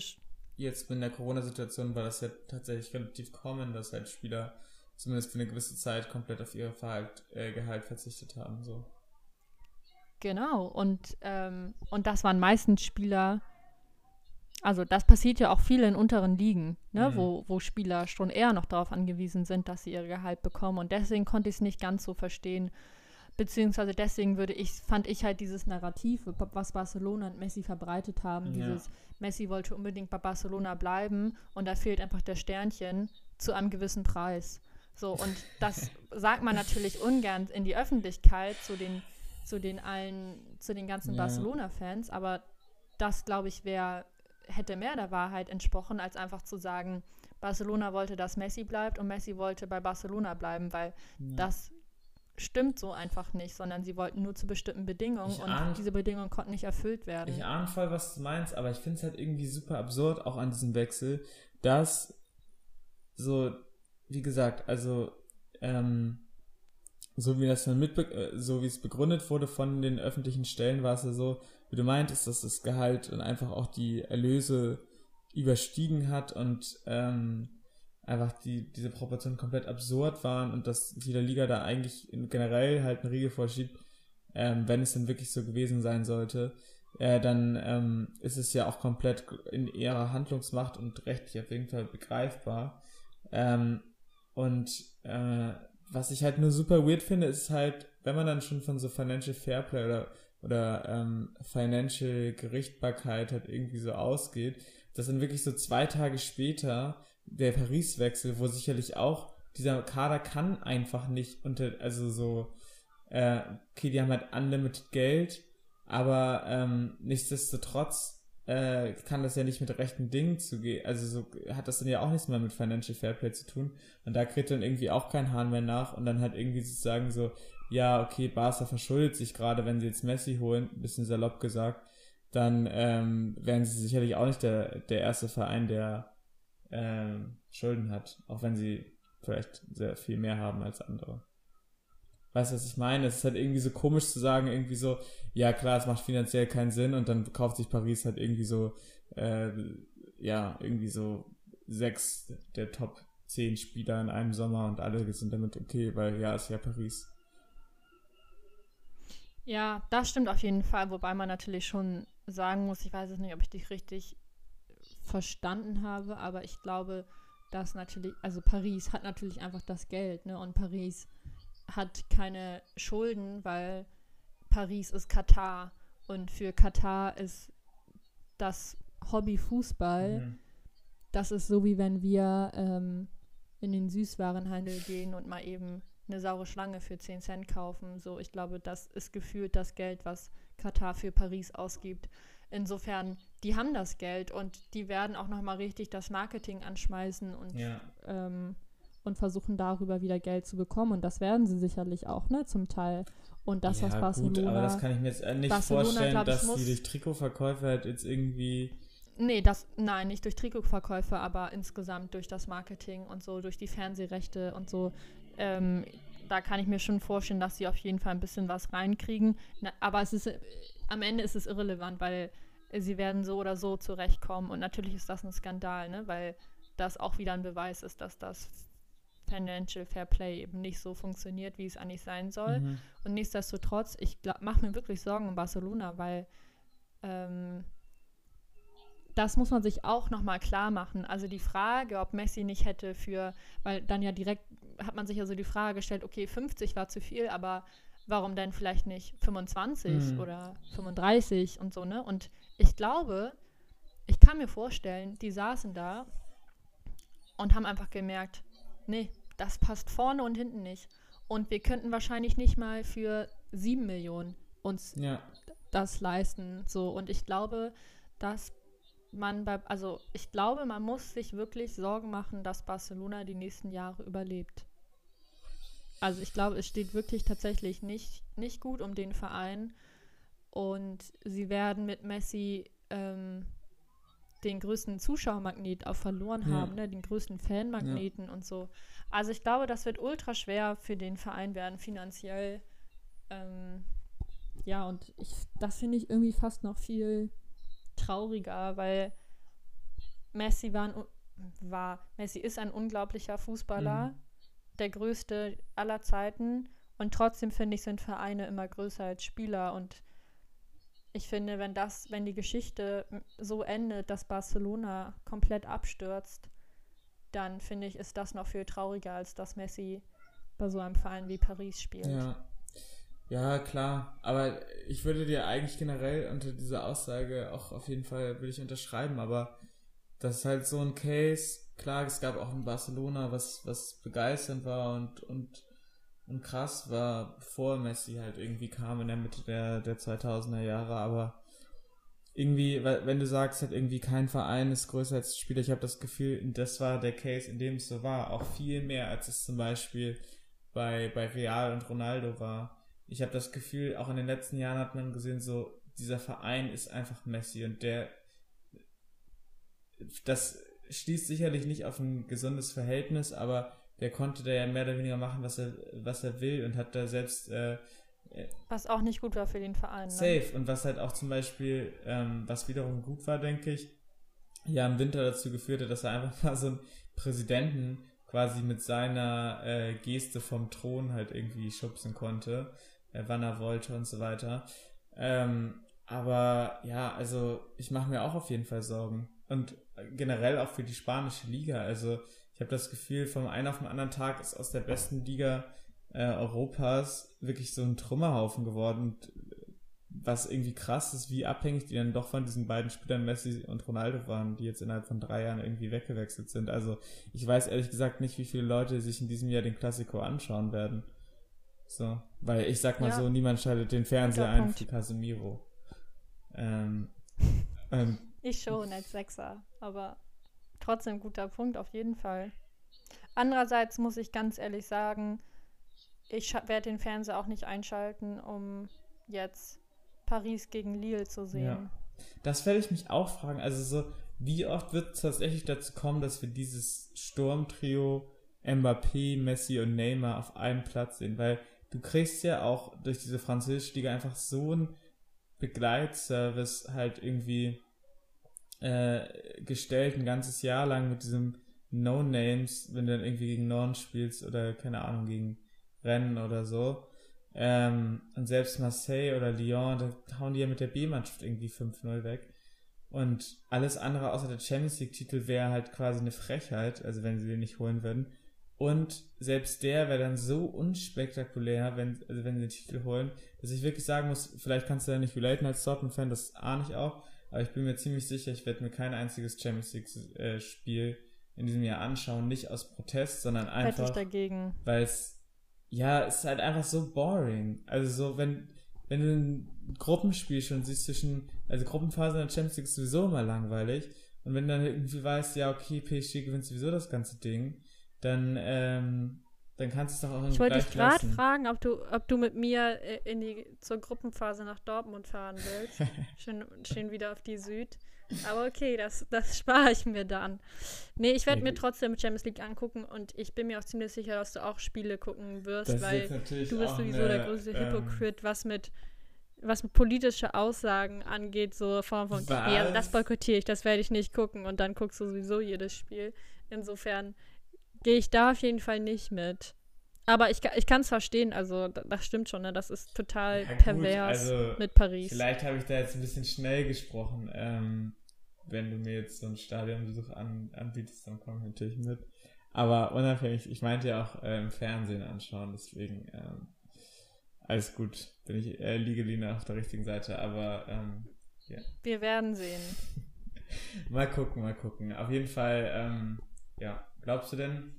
Speaker 1: Jetzt in der Corona-Situation war das ja tatsächlich relativ common, dass halt Spieler zumindest für eine gewisse Zeit komplett auf ihr Verhalt, äh, Gehalt verzichtet haben. So.
Speaker 2: Genau, und, ähm, und das waren meistens Spieler, also das passiert ja auch viel in unteren Ligen, ne,
Speaker 1: Mhm.
Speaker 2: wo, wo Spieler schon eher noch darauf angewiesen sind, dass sie ihr Gehalt bekommen. Und deswegen konnte ich es nicht ganz so verstehen. Beziehungsweise deswegen würde ich, fand ich halt dieses Narrativ, was Barcelona und Messi verbreitet haben,
Speaker 1: Ja.
Speaker 2: dieses Messi wollte unbedingt bei Barcelona bleiben und da fehlt einfach der Sternchen zu einem gewissen Preis. So, und das [laughs] sagt man natürlich ungern in die Öffentlichkeit zu den, zu den allen, zu den ganzen
Speaker 1: Ja.
Speaker 2: Barcelona-Fans, aber das, glaube ich, wäre, hätte mehr der Wahrheit entsprochen, als einfach zu sagen, Barcelona wollte, dass Messi bleibt und Messi wollte bei Barcelona bleiben, weil
Speaker 1: Ja.
Speaker 2: das stimmt so einfach nicht, sondern sie wollten nur zu bestimmten Bedingungen
Speaker 1: Ich
Speaker 2: und
Speaker 1: ahn-
Speaker 2: diese Bedingungen konnten nicht erfüllt werden.
Speaker 1: Ich ahne voll, was du meinst, aber ich finde es halt irgendwie super absurd, auch an diesem Wechsel, dass so, wie gesagt, also, ähm, so wie das dann mitbe äh, so wie es begründet wurde von den öffentlichen Stellen, war es ja so, wie du meintest, dass das Gehalt und einfach auch die Erlöse überstiegen hat und ähm, einfach die, diese Proportionen komplett absurd waren und dass die der Liga da eigentlich generell halt einen Riegel vorschiebt, ähm, wenn es denn wirklich so gewesen sein sollte, äh, dann ähm, ist es ja auch komplett in ihrer Handlungsmacht und rechtlich auf jeden Fall begreifbar. Ähm, und äh, was ich halt nur super weird finde, ist halt, wenn man dann schon von so Financial Fairplay oder, oder ähm, Financial Gerichtbarkeit halt irgendwie so ausgeht, dass dann wirklich so zwei Tage später der Paris-Wechsel, wo sicherlich auch dieser Kader kann einfach nicht unter, also so, äh, okay, die haben halt unlimited Geld, aber ähm, nichtsdestotrotz äh, kann das ja nicht mit rechten Dingen zugehen. Also so hat das dann ja auch nichts mehr mit Financial Fairplay zu tun. Und da kriegt dann irgendwie auch kein Hahn mehr nach und dann halt irgendwie sozusagen so, ja, okay, Barca verschuldet sich gerade, wenn sie jetzt Messi holen, ein bisschen salopp gesagt, dann ähm, wären sie sicherlich auch nicht der, der erste Verein, der ähm, Schulden hat, auch wenn sie vielleicht sehr viel mehr haben als andere. Weißt du, was ich meine? Es ist halt irgendwie so komisch zu sagen, irgendwie so, ja klar, es macht finanziell keinen Sinn und dann kauft sich Paris halt irgendwie so, äh, ja, irgendwie so sechs der Top zehn Spieler in einem Sommer und alle sind damit okay, weil ja, ist ja Paris.
Speaker 2: Ja, das stimmt auf jeden Fall, wobei man natürlich schon sagen muss, ich weiß es nicht, ob ich dich richtig verstanden habe, aber ich glaube, dass natürlich, also Paris hat natürlich einfach das Geld, ne? Und Paris hat keine Schulden, weil Paris ist Katar und für Katar ist das Hobby Fußball,
Speaker 1: Mhm.
Speaker 2: das ist so wie wenn wir ähm, in den Süßwarenhandel gehen und mal eben eine saure Schlange für 10 Cent kaufen. So, ich glaube, das ist gefühlt das Geld, was Katar für Paris ausgibt. Insofern, die haben das Geld und die werden auch nochmal richtig das Marketing anschmeißen und,
Speaker 1: Ja.
Speaker 2: ähm, und versuchen darüber wieder Geld zu bekommen. Und das werden sie sicherlich auch, ne, zum Teil. Und das, was
Speaker 1: ja,
Speaker 2: Barcelona.
Speaker 1: gut, aber das kann ich mir jetzt äh, nicht
Speaker 2: Barcelona,
Speaker 1: vorstellen,
Speaker 2: ich,
Speaker 1: dass die durch Trikotverkäufe halt jetzt irgendwie
Speaker 2: Nee, das, nein, nicht durch Trikotverkäufe, aber insgesamt durch das Marketing und so, durch die Fernsehrechte und so. Ähm, da kann ich mir schon vorstellen, dass sie auf jeden Fall ein bisschen was reinkriegen. Na, aber es ist, äh, am Ende ist es irrelevant, weil sie werden so oder so zurechtkommen. Und natürlich ist das ein Skandal, ne? weil das auch wieder ein Beweis ist, dass das Financial Fair Play eben nicht so funktioniert, wie es eigentlich sein soll.
Speaker 1: Mhm.
Speaker 2: Und nichtsdestotrotz, ich mache mir wirklich Sorgen um Barcelona, weil ähm, das muss man sich auch nochmal klar machen. Also die Frage, ob Messi nicht hätte für, weil dann ja direkt hat man sich ja so die Frage gestellt, okay, 50 war zu viel, aber warum denn vielleicht nicht 25
Speaker 1: Mhm.
Speaker 2: oder 35 und so, ne? Und ich glaube, ich kann mir vorstellen, die saßen da und haben einfach gemerkt, nee, das passt vorne und hinten nicht. Und wir könnten wahrscheinlich nicht mal für 7 Millionen uns
Speaker 1: Ja.
Speaker 2: das leisten. So, und ich glaube, dass man bei, also ich glaube, man muss sich wirklich Sorgen machen, dass Barcelona die nächsten Jahre überlebt. Also ich glaube, es steht wirklich tatsächlich nicht, nicht gut um den Verein. Und sie werden mit Messi ähm, den größten Zuschauermagnet auch verloren
Speaker 1: Ja.
Speaker 2: haben, ne? den größten Fanmagneten und so. Also ich glaube, das wird ultra schwer für den Verein werden, finanziell. Ähm, ja, und ich, das finde ich irgendwie fast noch viel trauriger, weil Messi war, ein, war Messi ist ein unglaublicher Fußballer,
Speaker 1: Mhm.
Speaker 2: der größte aller Zeiten und trotzdem finde ich, sind Vereine immer größer als Spieler und ich finde, wenn das, wenn die Geschichte so endet, dass Barcelona komplett abstürzt, dann finde ich, ist das noch viel trauriger, als dass Messi bei so einem Verein wie Paris spielt.
Speaker 1: Ja. Ja, klar. Aber ich würde dir eigentlich generell unter dieser Aussage auch auf jeden Fall würde ich unterschreiben, aber das ist halt so ein Case. Klar, es gab auch in Barcelona, was, was begeisternd war und, und, und krass war, bevor Messi halt irgendwie kam in der Mitte der, der 2000er Jahre, aber irgendwie, wenn du sagst, halt irgendwie kein Verein ist größer als Spieler, ich habe das Gefühl, das war der Case, in dem es so war, auch viel mehr, als es zum Beispiel bei, bei Real und Ronaldo war. Ich habe das Gefühl, auch in den letzten Jahren hat man gesehen, so, dieser Verein ist einfach Messi und der, das schließt sicherlich nicht auf ein gesundes Verhältnis, aber der konnte da ja mehr oder weniger machen, was er, was er will und hat da selbst äh,
Speaker 2: was auch nicht gut war für den Verein. Ne?
Speaker 1: Safe. Und was halt auch zum Beispiel, ähm, was wiederum gut war, denke ich, ja im Winter dazu geführt hat, dass er einfach [laughs] mal so einen Präsidenten quasi mit seiner äh, Geste vom Thron halt irgendwie schubsen konnte, wann er wollte und so weiter. Ähm, aber ja, also ich mache mir auch auf jeden Fall Sorgen. Und generell auch für die spanische Liga. Also ich habe das Gefühl, vom einen auf den anderen Tag ist aus der besten Liga äh, Europas wirklich so ein Trümmerhaufen geworden. Und was irgendwie krass ist, wie abhängig die dann doch von diesen beiden Spielern Messi und Ronaldo waren, die jetzt innerhalb von drei Jahren irgendwie weggewechselt sind. Also ich weiß ehrlich gesagt nicht, wie viele Leute sich in diesem Jahr den Klassiko anschauen werden. So, weil ich sag mal ja. so, niemand schaltet den Fernseher ein für Casemiro. Ähm, [laughs]
Speaker 2: ähm, ich schon als Sechser, aber trotzdem guter Punkt auf jeden Fall. Andererseits muss ich ganz ehrlich sagen, ich werde den Fernseher auch nicht einschalten, um jetzt Paris gegen Lille zu sehen. Ja.
Speaker 1: Das werde ich mich auch fragen. Also so, wie oft wird es tatsächlich dazu kommen, dass wir dieses Sturmtrio Mbappé, Messi und Neymar auf einem Platz sehen? Weil du kriegst ja auch durch diese französische Liga einfach so einen Begleitservice halt irgendwie äh, gestellt, ein ganzes Jahr lang mit diesem No-Names, wenn du dann irgendwie gegen Norden spielst oder keine Ahnung, gegen Rennen oder so. Ähm, und selbst Marseille oder Lyon, da hauen die ja mit der B-Mannschaft irgendwie 5-0 weg. Und alles andere außer der Champions League-Titel wäre halt quasi eine Frechheit, also wenn sie den nicht holen würden. Und selbst der wäre dann so unspektakulär, wenn, also wenn sie den Titel holen, dass ich wirklich sagen muss, vielleicht kannst du da nicht relaten als Dortmund-Fan, das ahne ich auch, aber ich bin mir ziemlich sicher, ich werde mir kein einziges Champions League-Spiel äh, in diesem Jahr anschauen, nicht aus Protest, sondern einfach, weil es ja, es ist halt einfach so boring. Also so, wenn, wenn du ein Gruppenspiel schon siehst zwischen, also Gruppenphase in der Champions League ist sowieso immer langweilig. Und wenn du dann irgendwie weißt, ja, okay, PSG gewinnt sowieso das ganze Ding, dann, ähm, dann kannst du es doch auch
Speaker 2: Ich wollte dich gerade fragen, ob du, ob du mit mir äh, in die, zur Gruppenphase nach Dortmund fahren willst. [laughs] schön, schön wieder auf die Süd. Aber okay, das, das [laughs] spare ich mir dann. Nee, ich werde nee. mir trotzdem Champions League angucken und ich bin mir auch ziemlich sicher, dass du auch Spiele gucken wirst, weil du bist sowieso eine, der größte ähm, Hypocrite, was mit was mit politische Aussagen angeht, so Form von, was? ja, das boykottiere ich, das werde ich nicht gucken und dann guckst du sowieso jedes Spiel. Insofern gehe ich da auf jeden Fall nicht mit. Aber ich, ich kann es verstehen, also das stimmt schon, ne? das ist total ja, pervers also, mit Paris.
Speaker 1: Vielleicht habe ich da jetzt ein bisschen schnell gesprochen. Ähm, wenn du mir jetzt so einen Stadionbesuch an, anbietest, dann komme ich natürlich mit. Aber unabhängig, ich meinte ja auch äh, im Fernsehen anschauen, deswegen ähm, alles gut. Bin ich äh, Liegeline auf der richtigen Seite, aber ähm, ja.
Speaker 2: Wir werden sehen. [laughs]
Speaker 1: mal gucken, mal gucken. Auf jeden Fall, ähm, ja, glaubst du denn,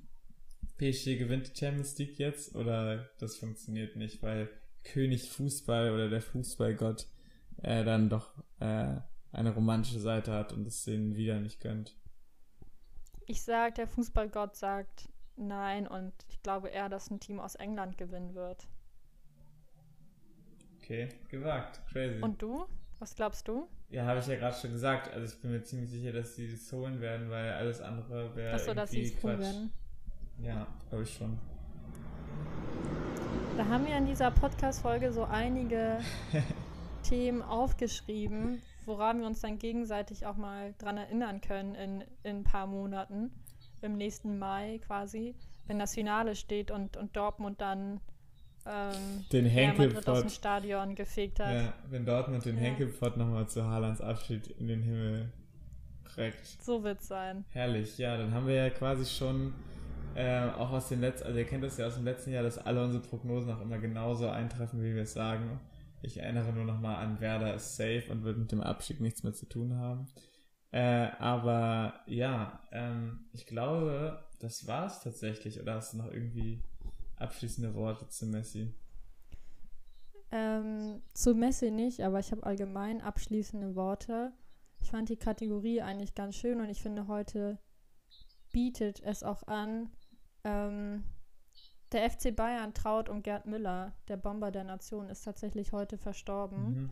Speaker 1: PSG gewinnt die Champions League jetzt oder das funktioniert nicht, weil König Fußball oder der Fußballgott äh, dann doch äh, eine romantische Seite hat und es denen wieder nicht gönnt.
Speaker 2: Ich sag, der Fußballgott sagt nein und ich glaube eher, dass ein Team aus England gewinnen wird.
Speaker 1: Okay, gewagt. Crazy.
Speaker 2: Und du? Was glaubst du?
Speaker 1: Ja, habe ich ja gerade schon gesagt. Also ich bin mir ziemlich sicher, dass sie das holen werden, weil alles andere wäre Achso, dass sie es holen werden. Ja, glaube ich schon.
Speaker 2: Da haben wir in dieser Podcast-Folge so einige [laughs] Themen aufgeschrieben, woran wir uns dann gegenseitig auch mal dran erinnern können in, in ein paar Monaten. Im nächsten Mai quasi, wenn das Finale steht und, und Dortmund dann ähm,
Speaker 1: den
Speaker 2: Henkelpott aus dem
Speaker 1: Stadion
Speaker 2: gefegt hat.
Speaker 1: Ja, wenn Dortmund den ja. Henkelpott nochmal zu Haalands Abschied in den Himmel prägt.
Speaker 2: So wird's sein.
Speaker 1: Herrlich, ja, dann haben wir ja quasi schon äh, auch aus den letzten, also ihr kennt das ja aus dem letzten Jahr, dass alle unsere Prognosen auch immer genauso eintreffen, wie wir es sagen. Ich erinnere nur nochmal an Werder ist safe und wird mit dem Abstieg nichts mehr zu tun haben. Äh, aber ja, ähm, ich glaube, das war es tatsächlich. Oder hast du noch irgendwie abschließende Worte zu Messi?
Speaker 2: Ähm, zu Messi nicht, aber ich habe allgemein abschließende Worte. Ich fand die Kategorie eigentlich ganz schön und ich finde, heute bietet es auch an, ähm, der FC Bayern traut um Gerd Müller, der Bomber der Nation, ist tatsächlich heute verstorben. Mhm.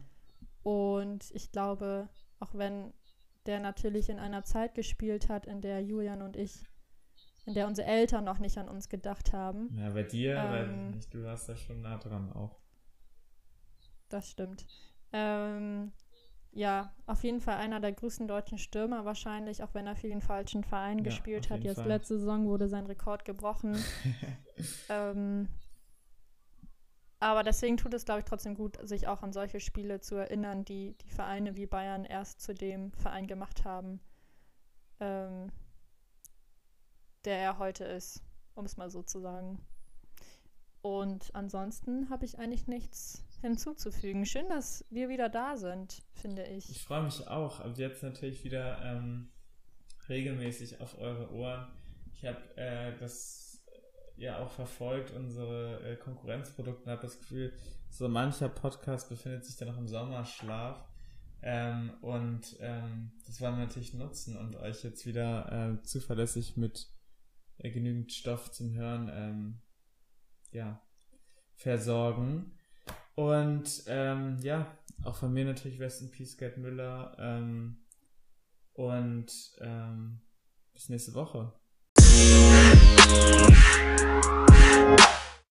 Speaker 2: Und ich glaube, auch wenn der natürlich in einer Zeit gespielt hat, in der Julian und ich, in der unsere Eltern noch nicht an uns gedacht haben.
Speaker 1: Ja, bei dir, ähm, weil du warst da schon nah dran auch.
Speaker 2: Das stimmt. Ähm, ja, auf jeden Fall einer der größten deutschen Stürmer wahrscheinlich, auch wenn er für den falschen Verein ja, gespielt hat. Jetzt Fall. letzte Saison wurde sein Rekord gebrochen. [laughs] ähm, aber deswegen tut es, glaube ich, trotzdem gut, sich auch an solche Spiele zu erinnern, die die Vereine wie Bayern erst zu dem Verein gemacht haben, ähm, der er heute ist, um es mal so zu sagen. Und ansonsten habe ich eigentlich nichts hinzuzufügen. Schön, dass wir wieder da sind, finde ich.
Speaker 1: Ich freue mich auch. Ab jetzt natürlich wieder ähm, regelmäßig auf eure Ohren. Ich habe äh, das äh, ja auch verfolgt, unsere äh, Konkurrenzprodukte, und habe das Gefühl, so mancher Podcast befindet sich da noch im Sommerschlaf. Ähm, und ähm, das wollen wir natürlich nutzen und euch jetzt wieder äh, zuverlässig mit äh, genügend Stoff zum Hören ähm, ja, versorgen. Und ähm, ja, auch von mir natürlich Rest Peace Gerd Müller. Ähm, und ähm, bis nächste Woche.